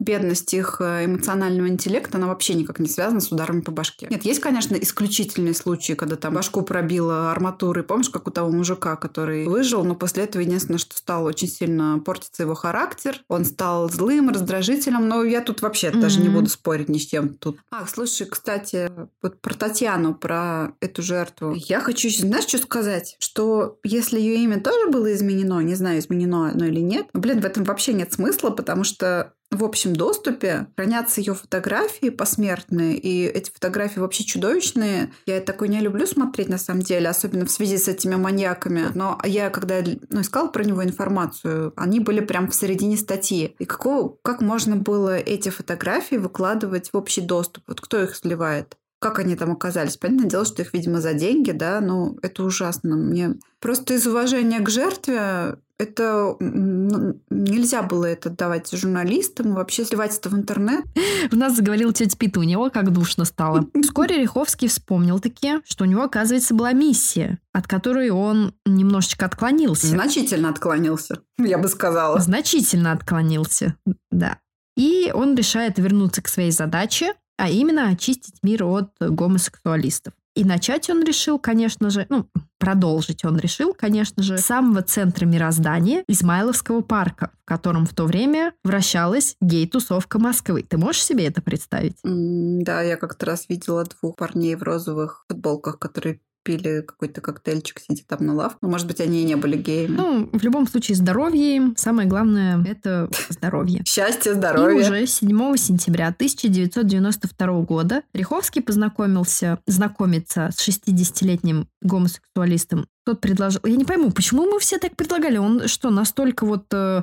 бедность их э, эмоционального интеллекта, она вообще никак не связана с ударами по башке. Нет, есть, конечно, исключительные случаи, когда там башку пробило арматурой. Помнишь, как у того мужика, который выжил, но после этого единственное, что стало очень сильно портиться его характер. Он стал злым, раздражителем, но я тут вообще mm-hmm. даже не буду спорить ни с чем тут. Ах, слушай, кстати, вот про Татьяну, про эту жертву. Я хочу, знаешь, что сказать? Что если ее имя тоже было изменено, не знаю, изменено оно или нет, блин, в этом вообще нет смысла, потому что в общем доступе хранятся ее фотографии посмертные, и эти фотографии вообще чудовищные. Я такой не люблю смотреть, на самом деле, особенно в связи с этими маньяками. Но я, когда ну, искала про него информацию, они были прям в середине статьи. И какого, как можно было эти фотографии выкладывать в общий доступ? Вот кто их сливает? Как они там оказались. Понятное дело, что их, видимо, за деньги, да, но это ужасно. Мне просто из уважения к жертве это нельзя было это давать журналистам, вообще сливать это в интернет. У нас заговорил тетя Пита, у него как душно стало. Вскоре Риховский вспомнил таки, что у него, оказывается, была миссия, от которой он немножечко отклонился. Значительно отклонился, я бы сказала. Значительно отклонился, да. И он решает вернуться к своей задаче, а именно очистить мир от гомосексуалистов. И начать он решил, конечно же, ну, продолжить он решил, конечно же, с самого центра мироздания Измайловского парка, в котором в то время вращалась гей-тусовка Москвы. Ты можешь себе это представить? Да, я как-то раз видела двух парней в розовых футболках, которые пили какой-то коктейльчик, сидя там на лавке. Ну, может быть, они и не были геями. Ну, в любом случае, здоровье им. Самое главное – это здоровье. Счастье, здоровье. И уже 7 сентября 1992 года Риховский познакомился, знакомиться с 60-летним гомосексуалистом тот предложил. Я не пойму, почему мы все так предлагали? Он что, настолько вот э,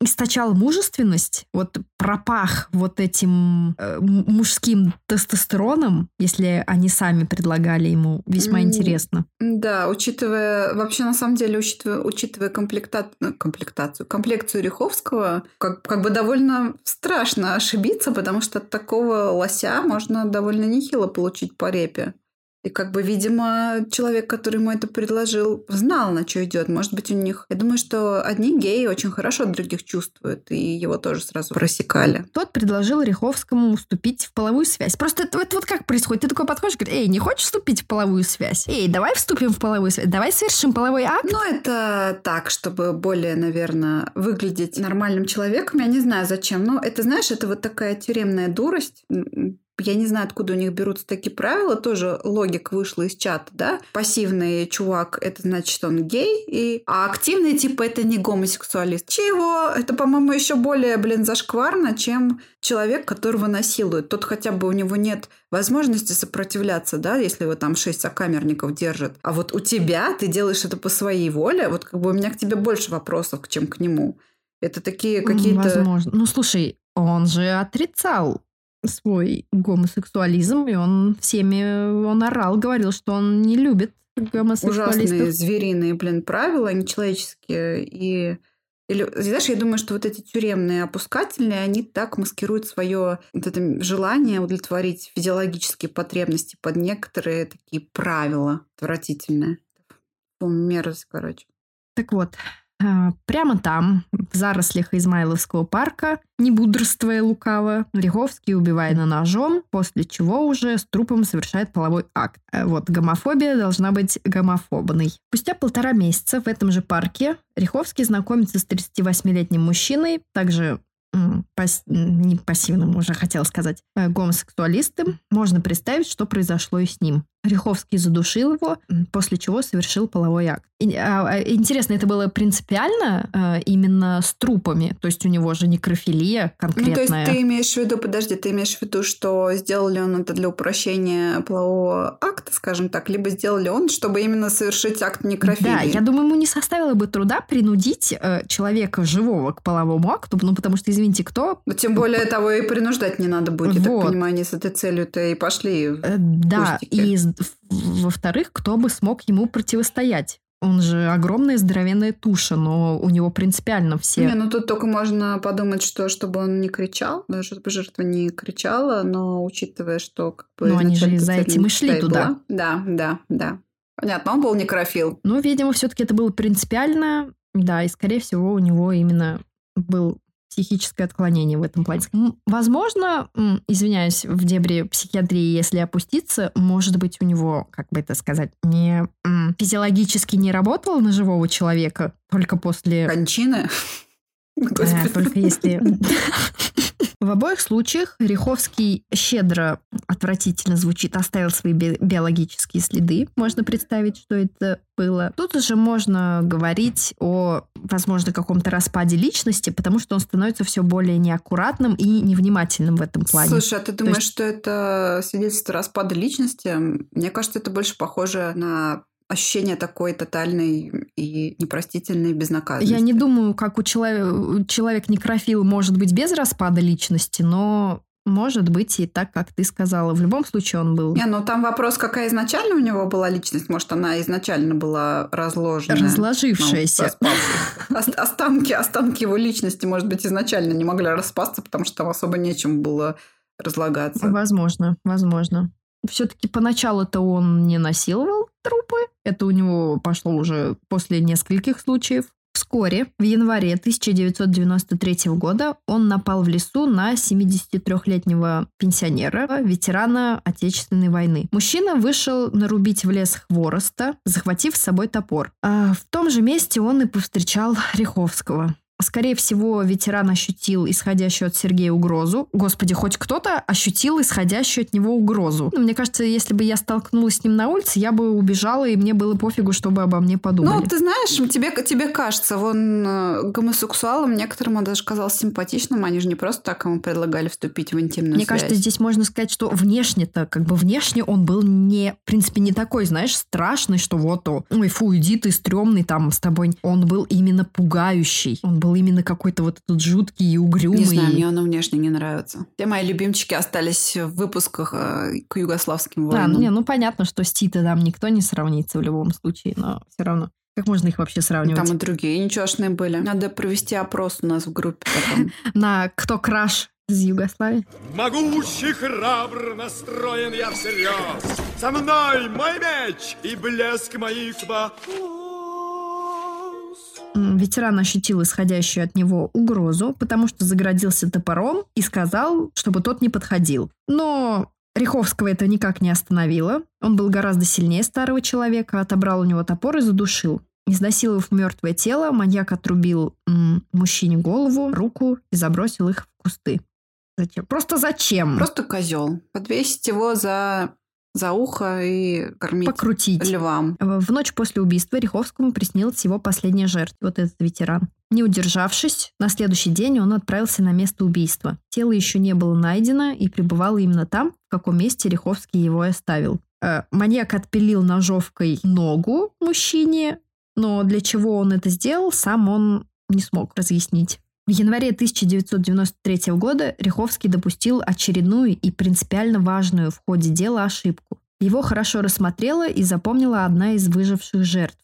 источал мужественность, вот пропах вот этим э, мужским тестостероном, если они сами предлагали ему? Весьма mm, интересно. Да, учитывая, вообще на самом деле, учитывая, учитывая комплекта... Ну, комплектацию, комплекцию Риховского, как, как бы довольно страшно ошибиться, потому что от такого лося можно довольно нехило получить по репе. И как бы, видимо, человек, который ему это предложил, знал, на что идет. Может быть, у них... Я думаю, что одни геи очень хорошо других чувствуют, и его тоже сразу просекали. Тот предложил Риховскому вступить в половую связь. Просто это, это вот как происходит? Ты такой подходишь, говоришь, эй, не хочешь вступить в половую связь? Эй, давай вступим в половую связь, давай совершим половой акт. Ну, это так, чтобы более, наверное, выглядеть нормальным человеком. Я не знаю, зачем. Но это, знаешь, это вот такая тюремная дурость я не знаю, откуда у них берутся такие правила, тоже логик вышла из чата, да. Пассивный чувак, это значит, он гей, и... а активный типа это не гомосексуалист. Чего? Это, по-моему, еще более, блин, зашкварно, чем человек, которого насилуют. Тот хотя бы у него нет возможности сопротивляться, да, если его там шесть сокамерников держат. А вот у тебя ты делаешь это по своей воле, вот как бы у меня к тебе больше вопросов, чем к нему. Это такие какие-то... Возможно. Ну, слушай, он же отрицал свой гомосексуализм, и он всеми, он орал, говорил, что он не любит гомосексуалистов. Ужасные звериные, блин, правила, нечеловеческие. И или, знаешь, я думаю, что вот эти тюремные опускательные, они так маскируют свое вот это желание удовлетворить физиологические потребности под некоторые такие правила отвратительные. Мерзость, короче. Так вот, прямо там, в зарослях Измайловского парка, не бодрствуя лукаво, Лиховский убивает на ножом, после чего уже с трупом совершает половой акт. А вот гомофобия должна быть гомофобной. Спустя полтора месяца в этом же парке Риховский знакомится с 38-летним мужчиной, также пас... не пассивным, уже хотел сказать, э, гомосексуалистом, можно представить, что произошло и с ним. Риховский задушил его, после чего совершил половой акт. А, а, интересно, это было принципиально э, именно с трупами? То есть у него же некрофилия конкретная. Ну, то есть ты имеешь в виду, подожди, ты имеешь в виду, что сделал ли он это для упрощения полового акта, скажем так, либо сделал ли он, чтобы именно совершить акт некрофилии? Да, я думаю, ему не составило бы труда принудить э, человека живого к половому акту, ну, потому что, извините, кто... Ну, тем более того и принуждать не надо будет, вот. я так понимаю, они с этой целью-то и пошли. Э, да, и во-вторых, кто бы смог ему противостоять? Он же огромная здоровенная туша, но у него принципиально все... Не, ну тут только можно подумать, что чтобы он не кричал, чтобы жертва не кричала, но учитывая, что как бы... Ну они же за этим и шли туда. Была. Да, да, да. Понятно, он был некрофил. Ну, видимо, все-таки это было принципиально, да, и, скорее всего, у него именно был психическое отклонение в этом плане. Возможно, извиняюсь, в дебри психиатрии, если опуститься, может быть, у него, как бы это сказать, не физиологически не работало на живого человека только после... Кончины? Э, только если... В обоих случаях Риховский щедро, отвратительно звучит, оставил свои би- биологические следы. Можно представить, что это было. Тут уже можно говорить о, возможно, каком-то распаде личности, потому что он становится все более неаккуратным и невнимательным в этом плане. Слушай, а ты думаешь, есть- что это свидетельство распада личности? Мне кажется, это больше похоже на ощущение такой тотальной и непростительной безнаказанности. Я не думаю, как у человека человек некрофил может быть без распада личности, но может быть и так, как ты сказала. В любом случае он был Не, ну там вопрос, какая изначально у него была личность. Может, она изначально была разложена. разложившаяся. Ост- Останки, останки его личности, может быть, изначально не могли распасться, потому что там особо нечем было разлагаться. Возможно, возможно. Все-таки поначалу-то он не насиловал трупы. Это у него пошло уже после нескольких случаев. Вскоре, в январе 1993 года, он напал в лесу на 73-летнего пенсионера, ветерана Отечественной войны. Мужчина вышел нарубить в лес хвороста, захватив с собой топор. А в том же месте он и повстречал Риховского. Скорее всего, ветеран ощутил исходящую от Сергея угрозу. Господи, хоть кто-то ощутил исходящую от него угрозу. Ну, мне кажется, если бы я столкнулась с ним на улице, я бы убежала, и мне было пофигу, чтобы обо мне подумали. Ну, ты знаешь, тебе, тебе кажется, вон э, гомосексуалам некоторым он даже казался симпатичным, они же не просто так ему предлагали вступить в интимную Мне связь. кажется, здесь можно сказать, что внешне-то, как бы внешне он был не, в принципе, не такой, знаешь, страшный, что вот, ой, фу, иди ты стрёмный там с тобой. Он был именно пугающий. Он был именно какой-то вот этот жуткий и угрюмый. Не знаю, мне он внешне не нравится. Все мои любимчики остались в выпусках э, к югославским Да, войнам. ну, не, ну понятно, что с Тита там никто не сравнится в любом случае, но все равно. Как можно их вообще сравнивать? Там и другие ничегошные были. Надо провести опрос у нас в группе потом. На кто краш из Югославии? Могущий, храбр, настроен я всерьез. Со мной мой меч и блеск моих волос. Ветеран ощутил исходящую от него угрозу, потому что заградился топором и сказал, чтобы тот не подходил. Но Риховского это никак не остановило. Он был гораздо сильнее старого человека, отобрал у него топор и задушил. Изнасиловав мертвое тело, маньяк отрубил м, мужчине голову, руку и забросил их в кусты. Зачем? Просто зачем? Просто козел. Подвесить его за, за ухо и кормить покрутить. львам. В ночь после убийства Риховскому приснилась его последняя жертва, вот этот ветеран. Не удержавшись, на следующий день он отправился на место убийства. Тело еще не было найдено и пребывало именно там, в каком месте Риховский его и оставил. Э, Маньяк отпилил ножовкой ногу мужчине, но для чего он это сделал, сам он не смог разъяснить. В январе 1993 года Риховский допустил очередную и принципиально важную в ходе дела ошибку. Его хорошо рассмотрела и запомнила одна из выживших жертв.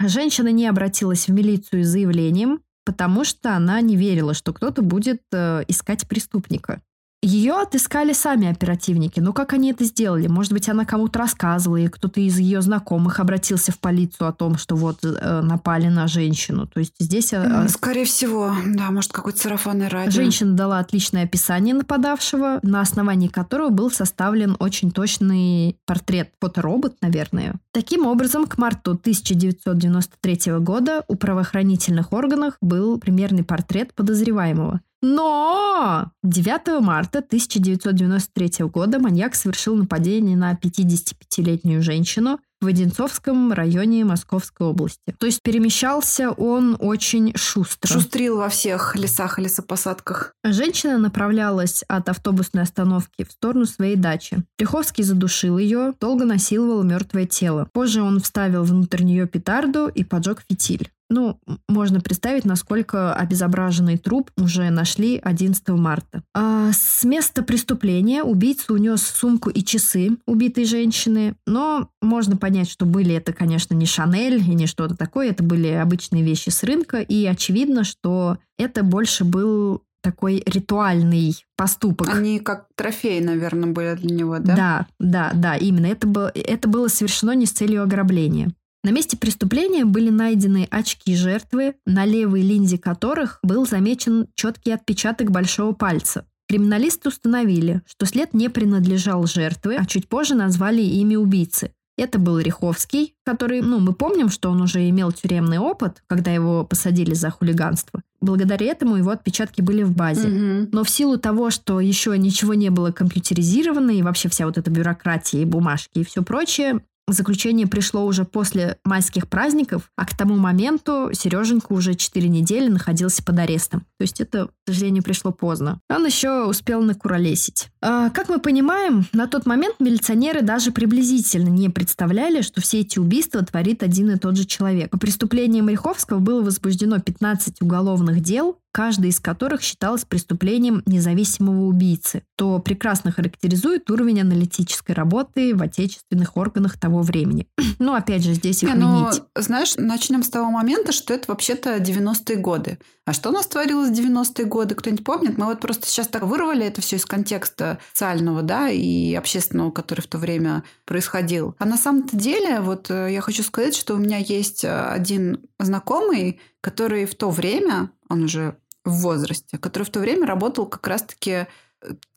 Женщина не обратилась в милицию с заявлением, потому что она не верила, что кто-то будет э, искать преступника. Ее отыскали сами оперативники. Но как они это сделали? Может быть, она кому-то рассказывала, и кто-то из ее знакомых обратился в полицию о том, что вот э, напали на женщину. То есть здесь э, М, Скорее всего, да, может, какой-то сарафанное радио. Женщина дала отличное описание нападавшего, на основании которого был составлен очень точный портрет. Фоторобот, наверное. Таким образом, к марту 1993 года у правоохранительных органов был примерный портрет подозреваемого. Но 9 марта 1993 года маньяк совершил нападение на 55-летнюю женщину в Одинцовском районе Московской области. То есть перемещался он очень шустро. Шустрил во всех лесах и лесопосадках. Женщина направлялась от автобусной остановки в сторону своей дачи. Треховский задушил ее, долго насиловал мертвое тело. Позже он вставил внутрь нее петарду и поджег фитиль. Ну, можно представить, насколько обезображенный труп уже нашли 11 марта. А с места преступления убийца унес сумку и часы убитой женщины, но можно понять, что были это, конечно, не Шанель и не что-то такое, это были обычные вещи с рынка, и очевидно, что это больше был такой ритуальный поступок. Они как трофеи, наверное, были для него, да? Да, да, да, именно. Это было, это было совершено не с целью ограбления. На месте преступления были найдены очки жертвы, на левой линзе которых был замечен четкий отпечаток большого пальца. Криминалисты установили, что след не принадлежал жертве, а чуть позже назвали имя убийцы. Это был Риховский, который, ну, мы помним, что он уже имел тюремный опыт, когда его посадили за хулиганство. Благодаря этому его отпечатки были в базе. Мгм. Но в силу того, что еще ничего не было компьютеризировано, и вообще вся вот эта бюрократия и бумажки и все прочее, заключение пришло уже после майских праздников, а к тому моменту Сереженька уже 4 недели находился под арестом. То есть это, к сожалению, пришло поздно. Он еще успел накуролесить. А, как мы понимаем, на тот момент милиционеры даже приблизительно не представляли, что все эти убийства творит один и тот же человек. По преступлениям Риховского было возбуждено 15 уголовных дел, каждый из которых считалось преступлением независимого убийцы, то прекрасно характеризует уровень аналитической работы в отечественных органах того времени. Ну, опять же, здесь их Не, ну, знаешь, начнем с того момента, что это вообще-то 90-е годы. А что у нас творилось в 90-е годы? Кто-нибудь помнит? Мы вот просто сейчас так вырвали это все из контекста социального, да, и общественного, который в то время происходил. А на самом-то деле, вот э, я хочу сказать, что у меня есть э, один знакомый, который в то время, он уже в возрасте, который в то время работал как раз-таки э,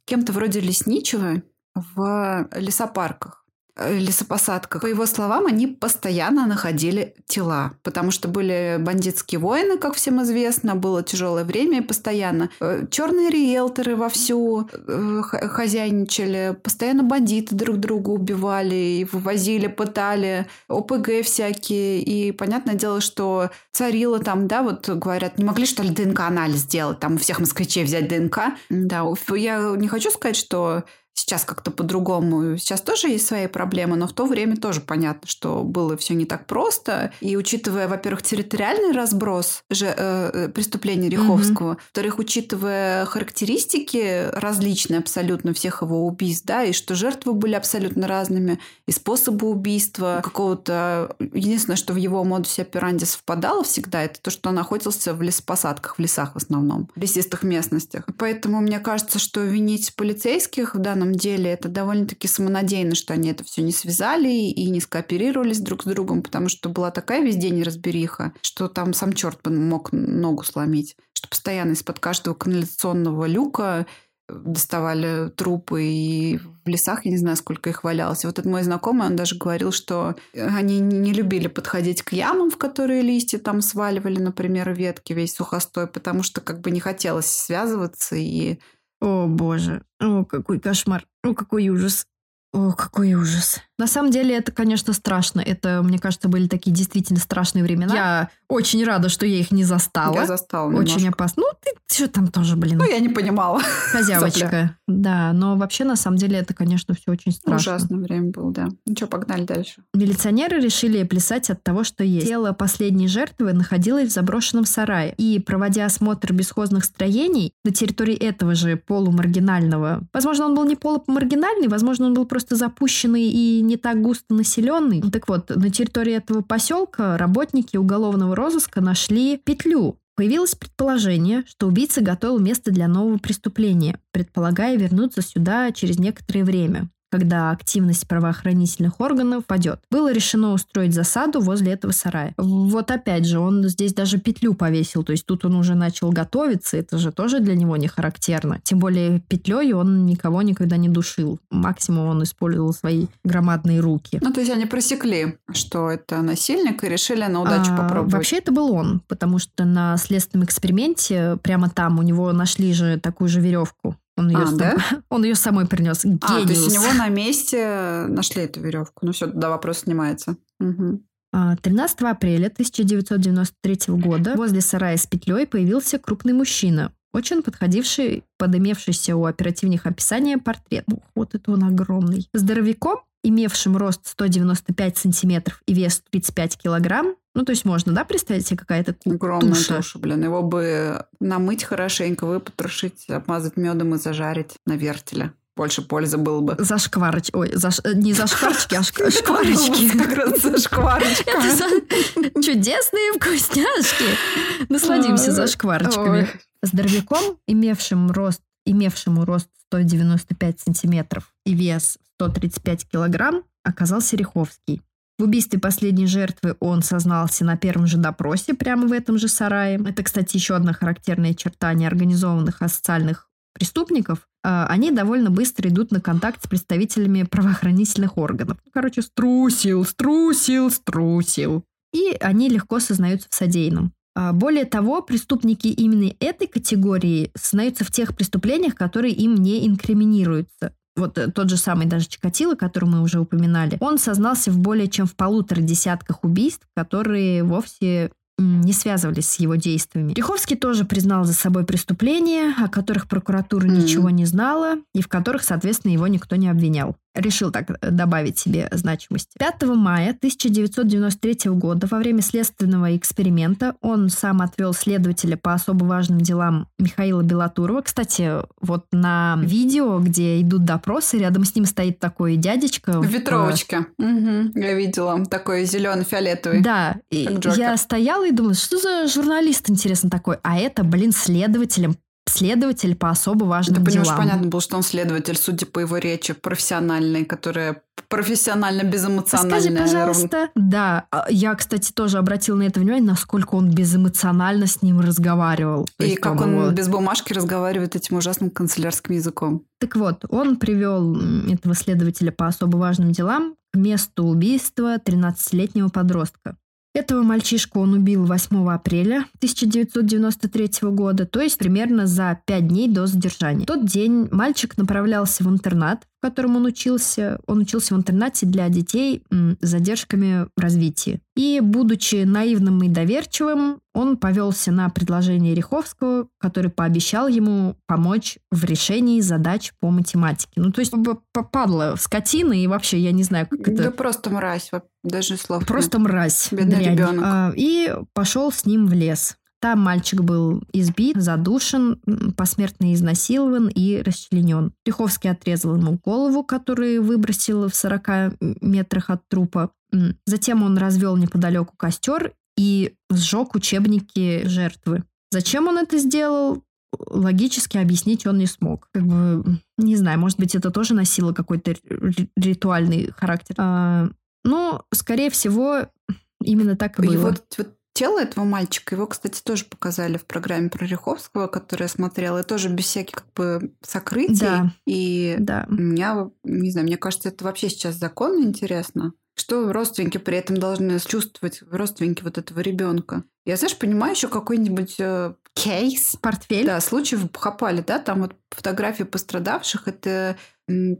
кем-то вроде лесничего в лесопарках лесопосадках. По его словам, они постоянно находили тела, потому что были бандитские войны, как всем известно, было тяжелое время и постоянно черные риэлторы вовсю э, хозяйничали, постоянно бандиты друг друга убивали, и вывозили, пытали, ОПГ всякие, и понятное дело, что царило там, да, вот говорят, не могли что ли ДНК-анализ сделать, там у всех москвичей взять ДНК. Да, я не хочу сказать, что Сейчас как-то по-другому. Сейчас тоже есть свои проблемы, но в то время тоже понятно, что было все не так просто. И учитывая, во-первых, территориальный разброс же, э, э, преступлений Риховского, во-вторых, учитывая характеристики различные абсолютно всех его убийств, да, и что жертвы были абсолютно разными, и способы убийства какого-то... Единственное, что в его модусе операнди совпадало всегда, это то, что он охотился в лесопосадках, в лесах в основном, в лесистых местностях. Поэтому мне кажется, что винить полицейских в данном деле это довольно-таки самонадеянно, что они это все не связали и не скооперировались друг с другом, потому что была такая везде неразбериха, что там сам черт мог ногу сломить, что постоянно из-под каждого канализационного люка доставали трупы, и в лесах, я не знаю, сколько их валялось. И вот этот мой знакомый, он даже говорил, что они не любили подходить к ямам, в которые листья там сваливали, например, ветки, весь сухостой, потому что как бы не хотелось связываться и О, боже. О, какой кошмар. О, какой ужас. О, какой ужас. На самом деле это, конечно, страшно. Это, мне кажется, были такие действительно страшные времена. Я очень рада, что я их не застала. я застала Очень немножко. опасно. Ну, ты что там тоже, блин, Ну, я не понимала. хозяйка. Да, но вообще, на самом деле, это, конечно, все очень страшно. Ужасное время было, да. Ну что, погнали дальше. Милиционеры решили плясать от того, что есть. Тело последней жертвы находилось в заброшенном сарае. И, проводя осмотр бесхозных строений на территории этого же полумаргинального, возможно, он был не полумаргинальный, возможно, он был просто запущенный и не так густо населенный. Так вот, на территории этого поселка работники уголовного розыска нашли петлю, Появилось предположение, что убийца готовил место для нового преступления, предполагая вернуться сюда через некоторое время, когда активность правоохранительных органов падет. Было решено устроить засаду возле этого сарая. Вот опять же, он здесь даже петлю повесил, то есть тут он уже начал готовиться, это же тоже для него не характерно. Тем более петлей он никого никогда не душил. Максимум он использовал свои громадные руки. Ну, то есть они просекли, что это насильник, и решили на удачу А, попробовать. Вообще это был он, потому что на следственном эксперименте прямо там у него нашли же такую же веревку. Он ее, А, да? он ее самой принес. Гениус. А, то есть у него на месте нашли эту веревку. Ну все, да, вопрос снимается. А, 13 апреля 1993 года возле сарая с петлей появился крупный мужчина, очень подходивший под имевшийся у оперативных описания портрет. Ух, вот это он огромный. Здоровяком, имевшим рост 195 сантиметров и вес 35 килограмм. Ну, то есть можно, да, представить себе какая-то ку- Огромная туша? туша, блин. Его бы намыть хорошенько, выпотрошить, обмазать медом и зажарить на вертеле. Больше пользы было бы. Зашкварыч... Ой, заш... э, не зашкварочки, а шк- шкварочки. Как раз за- чудесные вкусняшки. Насладимся Ой. зашкварочками. Ой. Здоровяком, имевшим рост, имевшему рост 195 сантиметров и вес 135 килограмм, оказался Риховский. В убийстве последней жертвы он сознался на первом же допросе прямо в этом же сарае. Это, кстати, еще одна характерная черта неорганизованных асоциальных преступников, э, они довольно быстро идут на контакт с представителями правоохранительных органов. Короче, струсил, струсил, струсил. И они легко сознаются в содеянном. А, Более того, преступники именно этой категории сознаются в тех преступлениях, которые им не инкриминируются. Вот э, тот же самый даже Чикатило, который мы уже упоминали, он сознался в более чем в полутора десятках убийств, которые вовсе не связывались с его действиями. Риховский тоже признал за собой преступления, о которых прокуратура Мгм. ничего не знала, и в которых, соответственно, его никто не обвинял. Решил так э, добавить себе значимости. 5 мая 1993 года во время следственного эксперимента он сам отвел следователя по особо важным делам Михаила Белатурова. Кстати, вот на видео, где идут допросы, рядом с ним стоит такой дядечка. В в- ветровочке. Мгм. Я видела. Такой зеленый-фиолетовый. Да, и я стояла и думала, что за журналист, интересно, такой. А это, блин, следователем следователь по особо важным понимаешь, делам. понятно было, что он следователь, судя по его речи, профессиональный, которая профессионально безэмоциональная. Скажи, ровно. пожалуйста. Да, а я, кстати, тоже обратила на это внимание, насколько он безэмоционально с ним разговаривал. И есть как он его- без бумажки разговаривает этим ужасным канцелярским языком. Так вот, он привел этого следователя по особо важным делам к месту убийства 13-летнего подростка. Этого мальчишку он убил 8 апреля 1993 года, то есть примерно за 5 дней до задержания. В тот день мальчик направлялся в интернат, в котором он учился. Он учился в интернате для детей с задержками в развитии. И, будучи наивным и доверчивым, он повелся на предложение Риховского, который пообещал ему помочь в решении задач по математике. Ну, то есть п- п- падла, скотина, и вообще, я не знаю, как это... Да просто мразь, даже слов Просто мразь. Бедный ребенок. А, И пошел с ним в лес. Там мальчик был избит, задушен, посмертно изнасилован и расчленен. Лиховский отрезал ему голову, которую выбросил в 40 метрах от трупа. Затем он развел неподалеку костер и сжег учебники жертвы. Зачем он это сделал? Логически объяснить он не смог. Как бы, не знаю, может быть, это тоже носило какой-то ри- ритуальный характер. А, ну, скорее всего, именно так и И было. вот, вот тело этого мальчика, его, кстати, тоже показали в программе про Риховского, которую я смотрела, и тоже без всяких как бы сокрытий. Да. И Да. у меня, не знаю, мне кажется, это вообще сейчас законно интересно. Что родственники при этом должны чувствовать, родственники вот этого ребенка? Я, знаешь, понимаю еще какой-нибудь э, кейс. Портфель. Да, случай в Бхопале, да, там вот фотографии пострадавших, это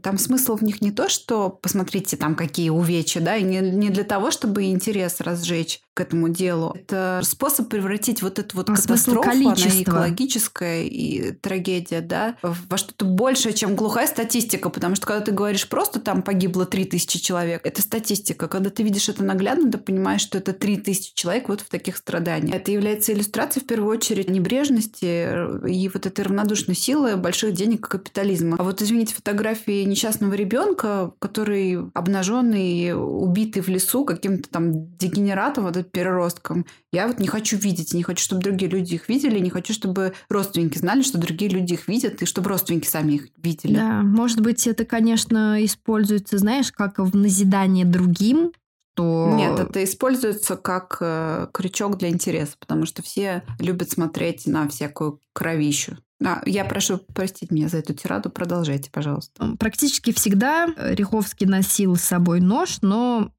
там смысл в них не то, что посмотрите там какие увечья, да, и не, не для того, чтобы интерес разжечь к этому делу. Это способ превратить вот эту вот А катастрофу, она и экологическая, и трагедия, да, во что-то большее, чем глухая статистика, потому что когда ты говоришь просто там погибло 3000 человек, это статистика. Когда ты видишь это наглядно, ты понимаешь, что это 3000 человек вот в таких страданиях. Это является иллюстрацией в первую очередь небрежности э, и вот этой равнодушной силы больших денег и капитализма. А вот извините, фотографии несчастного ребенка, который обнаженный, убитый в лесу каким-то там дегенератом, вот этим переростком, я вот не хочу видеть, не хочу, чтобы другие люди их видели, не хочу, чтобы родственники знали, что другие люди их видят, и чтобы родственники сами их видели. Да, может быть, это, конечно, используется, знаешь, как в назидание другим, то... Нет, это используется как э, крючок для интереса, потому что все любят смотреть на всякую кровищу. А, я прошу простить меня за эту тираду, продолжайте, пожалуйста. Практически всегда Риховский носил с собой нож, но,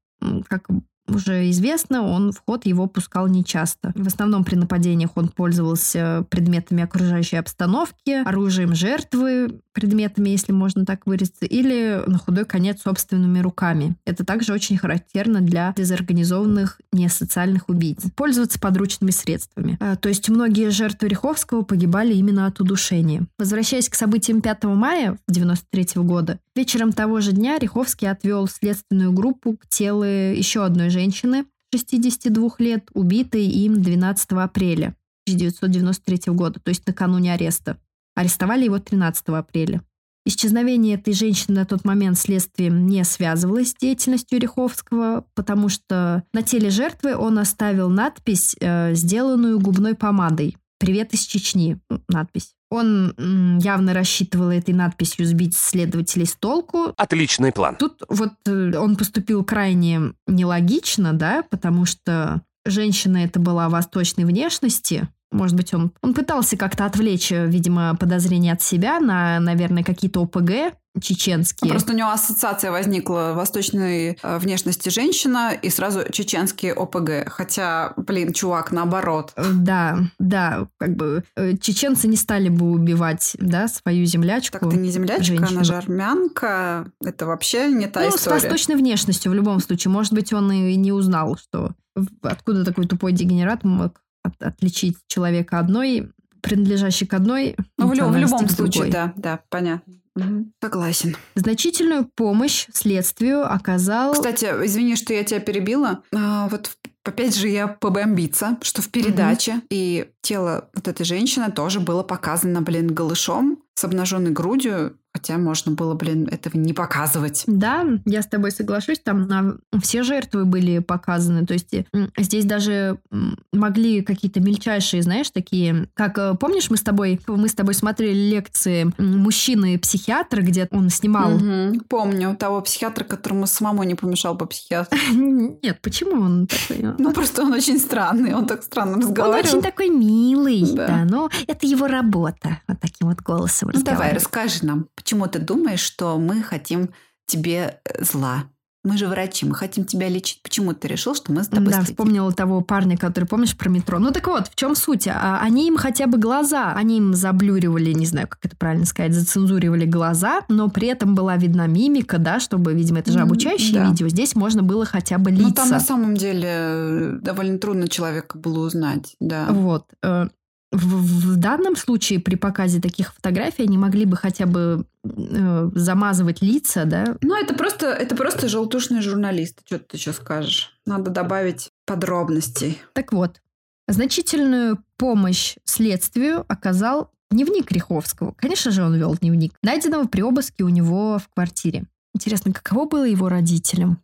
как уже известно, он в ход его пускал нечасто. В основном при нападениях он пользовался предметами окружающей обстановки, оружием жертвы, предметами, если можно так выразиться, или на худой конец собственными руками. Это также очень характерно для дезорганизованных несоциальных убийц. Пользоваться подручными средствами. А, То есть многие жертвы Риховского погибали именно от удушения. Возвращаясь к событиям 5 мая 1993 года, вечером того же дня Риховский отвел следственную группу к телу еще одной женщины 62 лет, убитой им 12 апреля 1993 года, то есть накануне ареста. Арестовали его 13 апреля. Исчезновение этой женщины на тот момент следствием не связывалось с деятельностью Риховского, потому что на теле жертвы он оставил надпись, э, сделанную губной помадой. «Привет из Чечни» надпись. Он явно рассчитывал этой надписью сбить следователей с толку. Отличный план. Тут вот э, он поступил крайне нелогично, да, потому что женщина это была восточной внешности, Может быть, он, он пытался как-то отвлечь, видимо, подозрения от себя на, наверное, какие-то ОПГ чеченские. Просто у него ассоциация возникла восточной э, внешности женщина и сразу чеченские ОПГ. Хотя, блин, чувак, наоборот. Э, Да, да, как бы э, чеченцы не стали бы убивать, да, свою землячку. Так ты не землячка, женщину. она же армянка. Это вообще не та ну, с история. восточной внешностью в любом случае. Может быть, он и не узнал, что откуда такой тупой дегенерат мог от- отличить человека одной, принадлежащей к одной Ну, в, в любом случае, другой. да, да, понятно. Согласен. Значительную помощь следствию оказал... Кстати, извини, что я тебя перебила. А, вот опять же я побомбиться, что в передаче и тело вот этой женщины тоже было показано, блин, голышом с обнаженной грудью, хотя можно было, блин, этого не показывать. Да, я с тобой соглашусь, там на- все жертвы были показаны, то есть здесь даже могли какие-то мельчайшие, знаешь, такие, как э, помнишь, мы с тобой мы с тобой смотрели лекции мужчины-психиатра, где он снимал. Мгм. Помню того психиатра, которому самому не помешал бы психиатр. Нет, почему он такой? Ну, просто он очень странный, он так странно Он разговаривал. очень такой милый, Да. но это его работа, вот таким вот голосом Ну, давай, расскажи нам, почему ты думаешь, что мы хотим тебе э, зла? Мы же врачи, мы хотим тебя лечить. Почему ты решил, что мы с тобой Да, следим? вспомнила того парня, который, помнишь, про метро. Ну так вот, в чем суть? А, Они им хотя бы глаза, они им заблюривали, не знаю, как это правильно сказать, зацензуривали глаза, но при этом была видна мимика, да, чтобы, видимо, это же обучающее да. видео, здесь можно было хотя бы лица. Ну, там на самом деле э, довольно трудно человека было узнать, да. Вот. В, в данном случае при показе таких фотографий они могли бы хотя бы э, замазывать лица, да, Ну, это просто, это просто желтушный журналист. Что ты еще скажешь? Надо добавить подробностей. Так вот, значительную помощь следствию оказал дневник Риховского. Конечно же, он вел дневник, найденного при обыске у него в квартире. Интересно, каково было его родителям?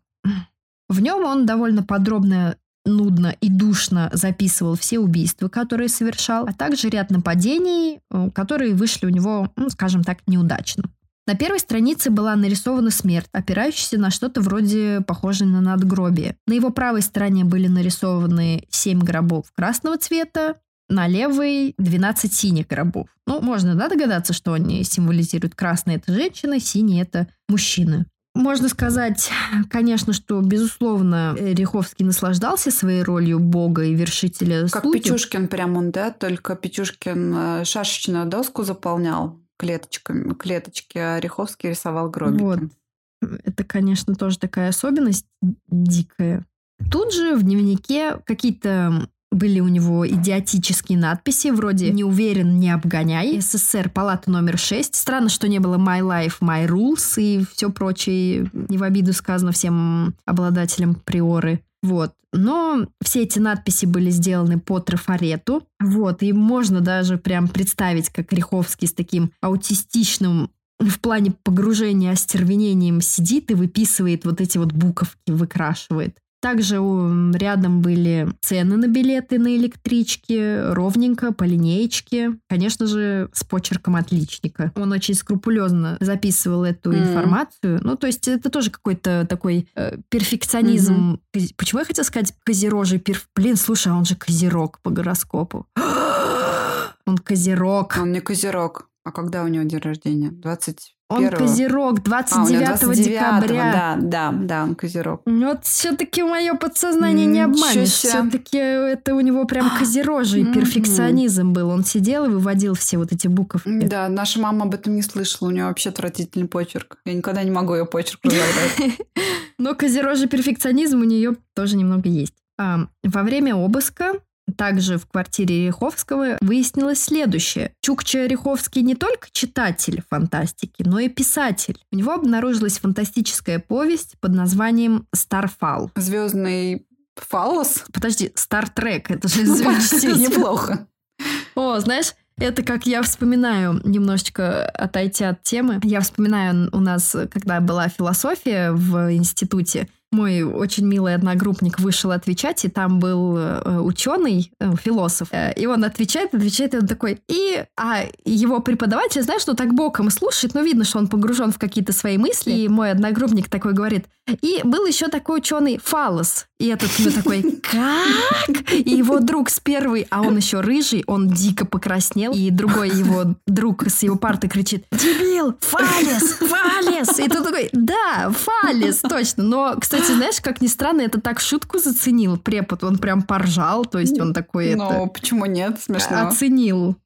В нем он довольно подробно, нудно и душно записывал все убийства, которые совершал, а также ряд нападений, э, которые вышли у него, ну, скажем так, неудачно. На первой странице была нарисована смерть, опирающаяся на что-то вроде похожее на надгробие. На его правой стороне были нарисованы 7 гробов красного цвета, на левой 12 синих гробов. Ну, можно, да, догадаться, что они символизируют. Красный – это женщины, синий – это мужчины. Можно сказать, конечно, что, безусловно, Риховский наслаждался своей ролью бога и вершителя Как судеб. Печушкин прям он, да? Только Печушкин э, шашечную доску заполнял клеточками, клеточки, а Риховский рисовал гробики. Вот. Это, конечно, тоже такая особенность дикая. Тут же в дневнике какие-то были у него идиотические надписи, вроде «Не уверен, не обгоняй», «СССР, палата номер 6». Странно, что не было «My life, my rules» и все прочее. Не в обиду сказано всем обладателям приоры. Вот. Но все эти надписи были сделаны по трафарету. Вот. И можно даже прям представить, как Риховский с таким аутистичным в плане погружения остервенением сидит и выписывает вот эти вот буковки, выкрашивает. Также рядом были цены на билеты на электричке, ровненько, по линеечке. Конечно же, с почерком отличника. Он очень скрупулезно записывал эту Мгм. информацию. Ну, то есть это тоже какой-то такой э, перфекционизм. Кози- Почему я хотела сказать козерожий перф... Блин, слушай, а он же козерог по гороскопу. Он козерог. Он не козерог. А когда у него день рождения? 21 Он козерог А, у 29 него 29 декабря. Да, да, да, он козерог. Вот все-таки мое подсознание не обманешь. Все-таки это у него прям козерожий перфекционизм был. Он сидел и выводил все вот эти буковки. Да, наша мама об этом не слышала. У нее вообще отвратительный почерк. Я никогда не могу ее почерк разобрать. Но козерожий перфекционизм у нее тоже немного есть. А, во время обыска также в квартире Риховского выяснилось следующее. Чукча Риховский не только читатель фантастики, но и писатель. У него обнаружилась фантастическая повесть под названием «Старфал». Звездный фаллос? Подожди, Стартрек, это же почти неплохо. О, знаешь, это как я вспоминаю, немножечко отойти от темы. Я вспоминаю у нас, когда была философия в институте, мой очень милый одногруппник вышел отвечать, и там был э, ученый, э, философ, э, и он отвечает, отвечает, и он такой, и а его преподаватель, знаешь, что так боком слушает, но видно, что он погружен в какие-то свои мысли, и мой одногруппник такой говорит, и был еще такой ученый Фалос, и этот мне такой, как? И его друг с первой, а он еще рыжий, он дико покраснел, и другой его друг с его парты кричит, дебил, Фалес, Фалес! И тут такой, да, Фалес, точно. Но, кстати, знаешь, как ни странно, это так шутку заценил препод, он прям поржал, то есть он такой Ну, это... почему нет? Смешно. Оценил.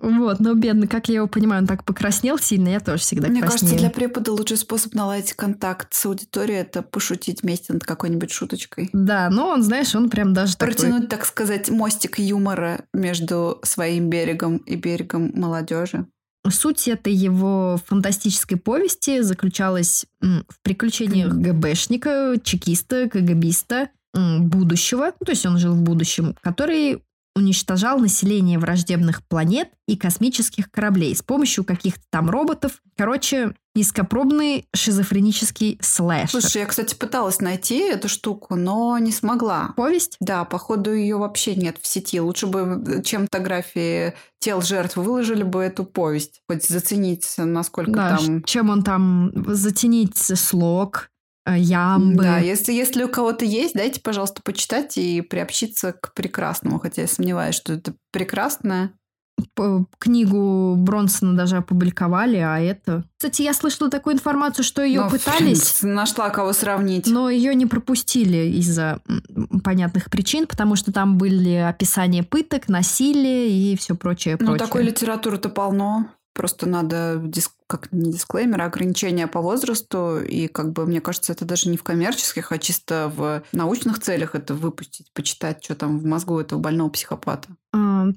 Вот, но бедный, как я его понимаю, он так покраснел сильно, я тоже всегда Мне краснею. кажется, для препода лучший способ наладить контакт с аудиторией – это пошутить вместе над какой-нибудь шуточкой. Да, но он, знаешь, он прям даже такой... Протянуть, так сказать, мостик юмора между своим берегом и берегом молодежи. Суть этой его фантастической повести заключалась в приключениях ГБшника, чекиста, КГБиста будущего, ну, то есть он жил в будущем, который уничтожал население враждебных планет и космических кораблей с помощью каких-то там роботов. Короче, низкопробный шизофренический слэшер. Слушай, я, кстати, пыталась найти эту штуку, но не смогла. Повесть? Да, походу ее вообще нет в сети. Лучше бы, чем фотографии тел жертв, выложили бы эту повесть. Хоть заценить, насколько Да, там... чем он там затенить слог, э, ямбы. Да, если, если у кого-то есть, дайте, пожалуйста, почитать и приобщиться к прекрасному. Хотя я сомневаюсь, что это прекрасное. Книгу Бронсона даже опубликовали, а это... Кстати, я слышала такую информацию, что ее Но, пытались, Нашла кого сравнить. но ее не пропустили из-за понятных причин, потому что там были описания пыток, насилия и все прочее, Ну, прочее. такой литературы-то полно. Просто надо, дис- как не дисклеймер, а ограничения по возрасту. И, как бы, мне кажется, это даже не в коммерческих, а чисто в научных целях это выпустить, почитать, что там в мозгу этого больного психопата.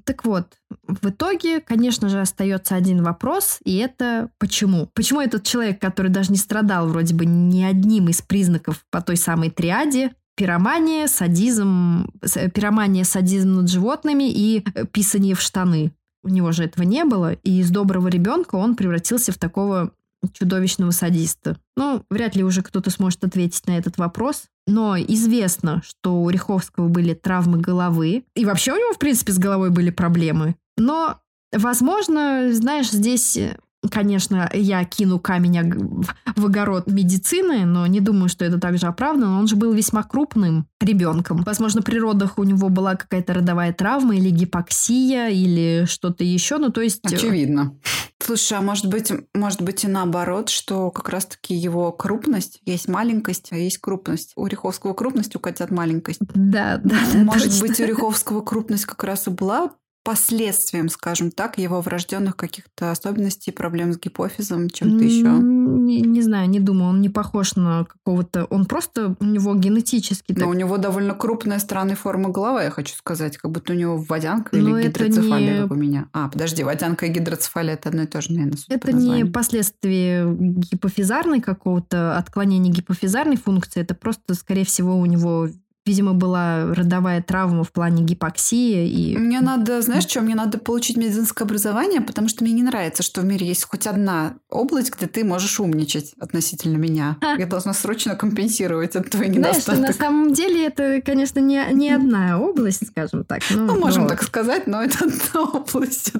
Так вот, в итоге, конечно же, остается один вопрос, и это почему? Почему этот человек, который даже не страдал вроде бы ни одним из признаков по той самой триаде, пиромания, садизм, с- пиромания, садизм над животными и э, писание в штаны. У него же этого не было, и из доброго ребенка он превратился в такого чудовищного садиста. Ну, вряд ли уже кто-то сможет ответить на этот вопрос. Но известно, что у Риховского были травмы головы. И вообще у него, в принципе, с головой были проблемы. Но, возможно, знаешь, здесь, э, конечно, я кину камень в огород медицины, но не думаю, что это также оправдано. Он же был весьма крупным ребенком. Возможно, при родах у него была какая-то родовая травма или гипоксия, или что-то еще. Ну, то есть... э, Очевидно. Слушай, а может быть, может быть и наоборот, что как раз-таки его крупность, есть маленькость, а есть крупность. У Риховского крупность, у котят маленькость. Да, да, да, Может точно. быть, у Риховского крупность как раз и была последствием, скажем так, его врожденных каких-то особенностей, проблем с гипофизом, чем-то еще. Не, не знаю, не думаю. Он не похож на какого-то... Он просто... У него генетически... Но так- у него довольно крупная странной формы голова, я хочу сказать, как будто у него водянка Но или это гидроцефалия, не- как у меня. А, подожди, водянка и гидроцефалия это одно и то же, наверное, Это не названию. последствие гипофизарной какого-то отклонения гипофизарной функции. Это просто, скорее всего, у него, видимо, была родовая травма в плане гипоксии. И... Мне надо, знаешь, что? Мне надо получить медицинское образование, потому что мне не нравится, что в мире есть хоть одна область, где ты можешь умничать относительно меня. Я должна срочно компенсировать этот твой Знаешь, недостаток. на самом деле это, конечно, не, не одна область, скажем так. Ну, Ну, можем вот. так сказать, но это одна область.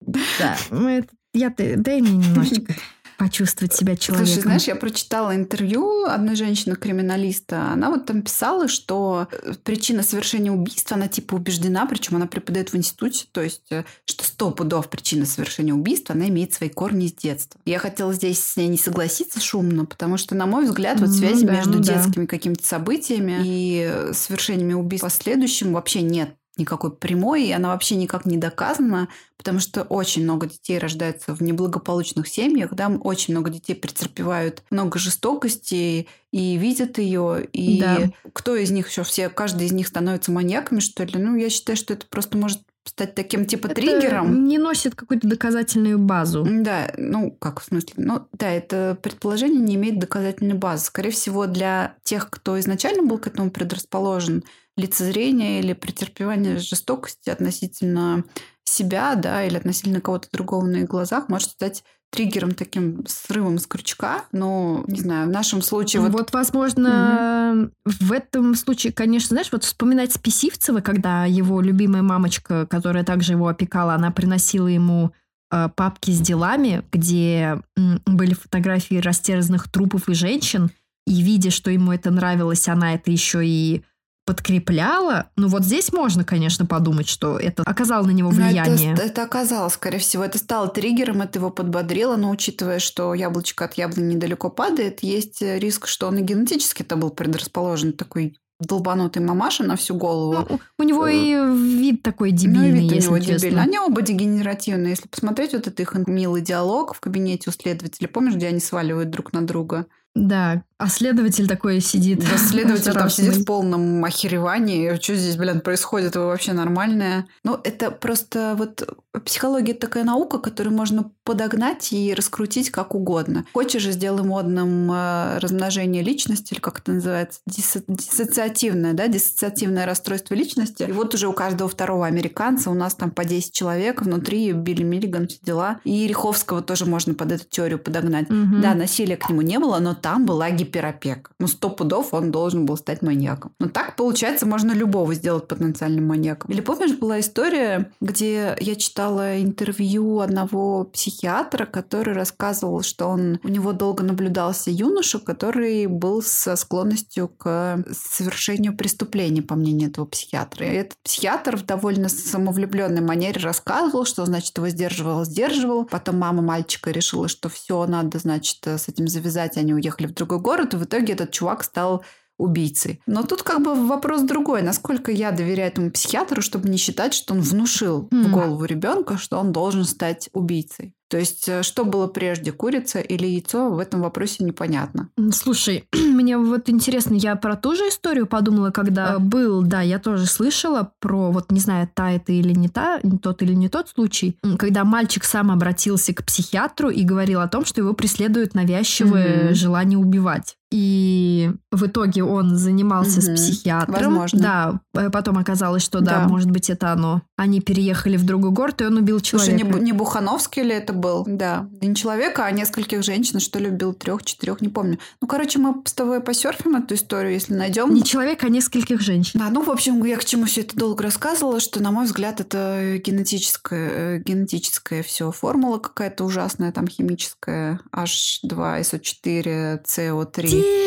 Да, ну, это- я, дай мне немножечко почувствовать себя человеком. Слушай, знаешь, я прочитала интервью одной женщины-криминалиста. Она вот там писала, что э, причина совершения убийства, она типа убеждена, причем она преподает в институте, то есть, э, что сто пудов причина совершения убийства, она имеет свои корни с детства. Я хотела здесь с ней не согласиться шумно, потому что, на мой взгляд, вот Ну связи да, между ну да. детскими какими-то событиями и э, совершениями убийств в последующем вообще нет никакой прямой, и она вообще никак не доказана, потому что очень много детей рождаются в неблагополучных семьях, да, очень много детей претерпевают много жестокости и видят ее, и Да. кто из них еще все, каждый из них становится маньяками, что ли? Ну, я считаю, что это просто может стать таким типа Это триггером. не носит какую-то доказательную базу. Да, ну, как в смысле? Ну, да, это предположение не имеет доказательной базы. Скорее всего, для тех, кто изначально был к этому предрасположен, лицезрение или претерпевание жестокости относительно себя, да, или относительно кого-то другого на их глазах может стать триггером таким срывом с крючка, но, не знаю, в нашем случае... Вот, Вот, возможно, в этом случае, конечно, знаешь, вот вспоминать Списивцева, когда его любимая мамочка, которая также его опекала, она приносила ему э, папки с делами, где были фотографии растерзанных трупов и женщин, и видя, что ему это нравилось, она это еще и подкрепляла. Ну вот здесь можно, конечно, подумать, что это оказало на него влияние. Это, это оказалось, скорее всего, это стало триггером, это его подбодрило, но учитывая, что яблочко от яблони недалеко падает, есть риск, что он и генетически-то был предрасположен такой долбанутый мамаша на всю голову. Ну, у него Э, и вид такой Ну, дебильный, вид у если него честно. дебильный. Они оба дегенеративные. Если посмотреть вот этот их милый диалог в кабинете у следователя, помнишь, где они сваливают друг на друга? Да, а следователь такой сидит. Да, следователь там сидит в полном охеревании. Что здесь, блин, происходит? Вы вообще нормальная? Ну, это просто вот психология это такая наука, которую можно подогнать и раскрутить как угодно. Хочешь же сделай модным э, размножение личности, или как это называется, Диссо- диссоциативное, да, диссоциативное расстройство личности. И вот уже у каждого второго американца у нас там по 10 человек внутри Билли Миллиган, все дела. И Риховского тоже можно под эту теорию подогнать. Мгм. Да, насилия к нему не было, но там была гиперопека. Ну, сто пудов он должен был стать маньяком. Но так, получается, можно любого сделать потенциальным маньяком. Или помнишь, была история, где я читала интервью одного психиатра, который рассказывал, что он у него долго наблюдался юноша, который был со склонностью к совершению преступлений, по мнению этого психиатра. И этот психиатр в довольно самовлюбленной манере рассказывал, что, значит, его сдерживал, сдерживал. Потом мама мальчика решила, что все, надо, значит, с этим завязать. Они уехали в другой город, и в итоге этот чувак стал убийцей. Но тут как бы вопрос другой. Насколько я доверяю этому психиатру, чтобы не считать, что он внушил в Хм. голову ребенка, что он должен стать убийцей. То есть, э, что было прежде, курица или яйцо, в этом вопросе непонятно. Слушай, мне вот интересно, я про ту же историю подумала, когда был, да, я тоже слышала про, вот не знаю, та это или не та, не тот или не тот случай, когда мальчик сам обратился к психиатру и говорил о том, что его преследует навязчивое Мгм. желание убивать. И в итоге он занимался с Мгм. психиатром. Возможно. Да, э, потом оказалось, что да, Да. может быть, это оно. Они переехали в другой город, и он убил Слушай, человека. не, Бу- не Бухановский ли это был? Да. Не человека, а нескольких женщин, что ли, убил трех, четырех, не помню. Ну, короче, мы с тобой посерфим эту историю, если найдем. Не человека, а нескольких женщин. Да, ну, в общем, я к чему все это долго рассказывала, что, на мой взгляд, это генетическая, э, генетическая все формула какая-то ужасная, там химическая, H2SO4, CO3.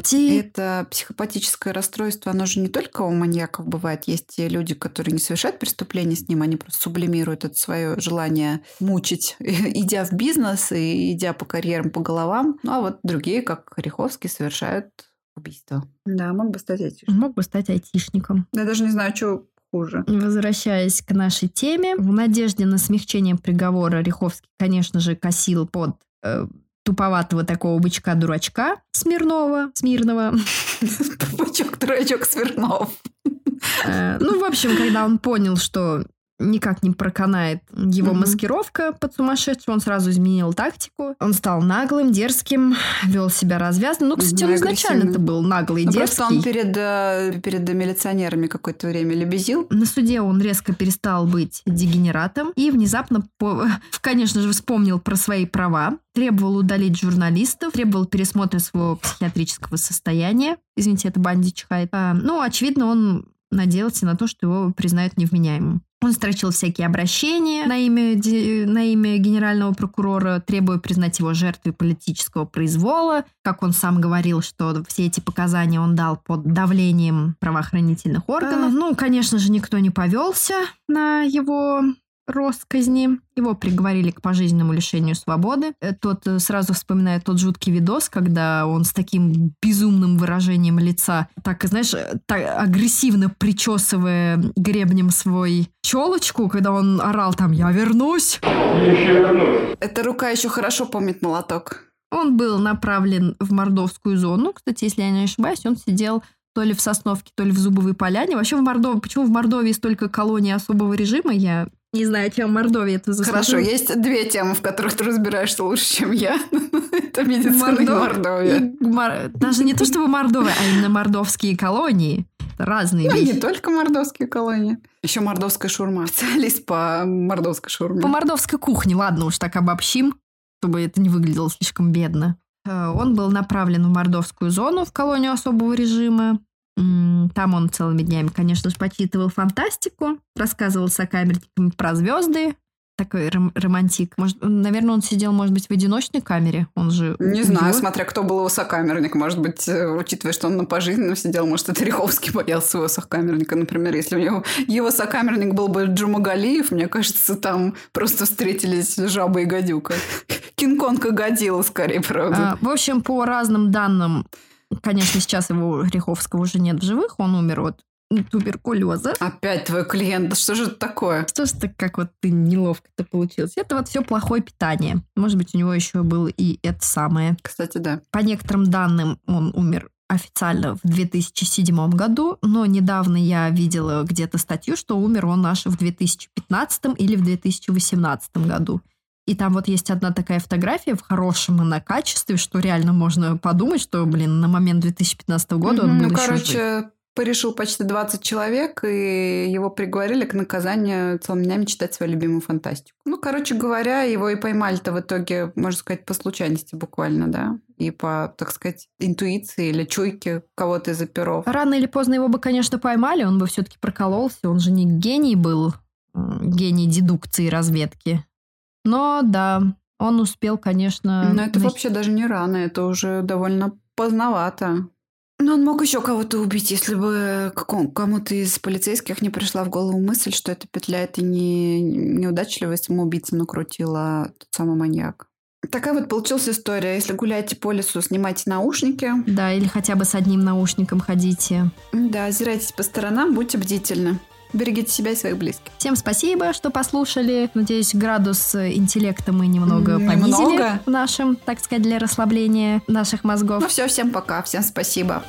TNT. Это психопатическое расстройство, оно же не только у маньяков бывает. Есть те люди, которые не совершают преступления с ним, они просто сублимируют это свое желание мучить, идя в бизнес и идя по карьерам, по головам. Ну, а вот другие, как Риховский, совершают убийство. Да, мог бы стать айтишником. Мог бы стать айтишником. Я даже не знаю, что хуже. Возвращаясь к нашей теме, в надежде на смягчение приговора Риховский, конечно же, косил под э, туповатого такого бычка-дурачка Смирнова, Смирнова. Бычок-дурачок Смирнов. Э, Ну, в общем, когда он понял, что никак не проканает его Мгм. маскировка под сумасшедшего, он сразу изменил тактику. Он стал наглым, дерзким, вел себя развязно. Ну, кстати, он изначально-то агрессивным. был наглый Ну, просто он дерзкий. перед, э, перед милиционерами какое-то время лебезил. На суде он резко перестал быть дегенератом и внезапно, по- конечно же, вспомнил про свои права, требовал удалить журналистов, требовал пересмотра своего психиатрического состояния. Извините, это Банди чихает. А, ну, очевидно, он надеялся на то, что его признают невменяемым. Он строчил всякие обращения на имя, на имя генерального прокурора, требуя признать его жертвой политического произвола. Как он сам говорил, что все эти показания он дал под давлением правоохранительных органов. Ну, конечно же, никто не повелся на его росказни. Его приговорили к пожизненному лишению свободы. Э, Тот э, сразу вспоминает тот жуткий видос, когда он с таким безумным выражением лица, так, знаешь, э, так агрессивно причесывая гребнем свой челочку, когда он орал там «Я вернусь!» Эта рука еще хорошо помнит молоток. Он был направлен в Мордовскую зону. Кстати, если я не ошибаюсь, он сидел то ли в Сосновке, то ли в Зубовой Поляне. Вообще в Мордовии... Почему в Мордовии столько колоний особого режима, я не знаю, чем Мордовия это заслужила. Хорошо, есть две темы, в которых ты разбираешься лучше, чем я. Это медицина и Мордов- Мордовия. и Мор- Даже не то чтобы Мордовия, а именно мордовские колонии. Это разные Ну, и вещи. не только мордовские колонии. Еще мордовская шурма. Специалист по мордовской шурме. По мордовской кухне, ладно уж так обобщим. чтобы это не выглядело слишком бедно. Э, Он был направлен в Мордовскую зону, в колонию особого режима. Там он целыми днями, конечно же, почитывал фантастику, рассказывал сокамерникам про звезды. Такой ром- романтик. Может, наверное, он сидел, может быть, в одиночной камере. Он же... Не знаю, смотря кто был его сокамерник. Может быть, э, учитывая, что он на пожизненно сидел, может, это Риховский боялся своего сокамерника. Например, если у него его сокамерник был бы Джумагалиев, мне кажется, там просто встретились жаба и гадюка. Кинг-Конг и Годзилла, скорее, правда. А, В общем, по разным данным, конечно, сейчас его Риховского уже нет в живых, он умер от туберкулеза. Опять твой клиент, да что же это такое? Что ж так, как вот ты неловко-то получилось? Это вот все плохое питание. Может быть, у него еще было и это самое. Кстати, да. По некоторым данным, он умер официально в 2007 году, но недавно я видела где-то статью, что умер он аж в 2015 или в 2018 году. И там вот есть одна такая фотография в хорошем она качестве, что реально можно подумать, что, блин, на момент 2015 года он Мгм. был Ну, еще жив. короче, порешил почти 20 человек, и его приговорили к наказанию целыми днями читать свою любимую фантастику. Ну, короче говоря, его и поймали-то в итоге, можно сказать, по случайности буквально, да? И по, так сказать, интуиции или чуйке кого-то из оперов. Рано или поздно его бы, конечно, поймали, он бы все-таки прокололся, он же не гений был, гений дедукции и разведки. Но да, он успел, конечно... Но это нах- вообще даже не рано, это уже довольно поздновато. Но он мог еще кого-то убить, если бы кому-то из полицейских не пришла в голову мысль, что эта петля это не неудачливый самоубийца накрутила тот самый маньяк. Такая вот получилась история. Если гуляете по лесу, снимайте наушники. Да, или хотя бы с одним наушником ходите. Да, озирайтесь по сторонам, будьте бдительны. Берегите себя и своих близких. Всем спасибо, что послушали. Надеюсь, градус интеллекта мы немного понизили Немного? в нашем, так сказать, для расслабления наших мозгов. Ну все, всем пока, всем спасибо.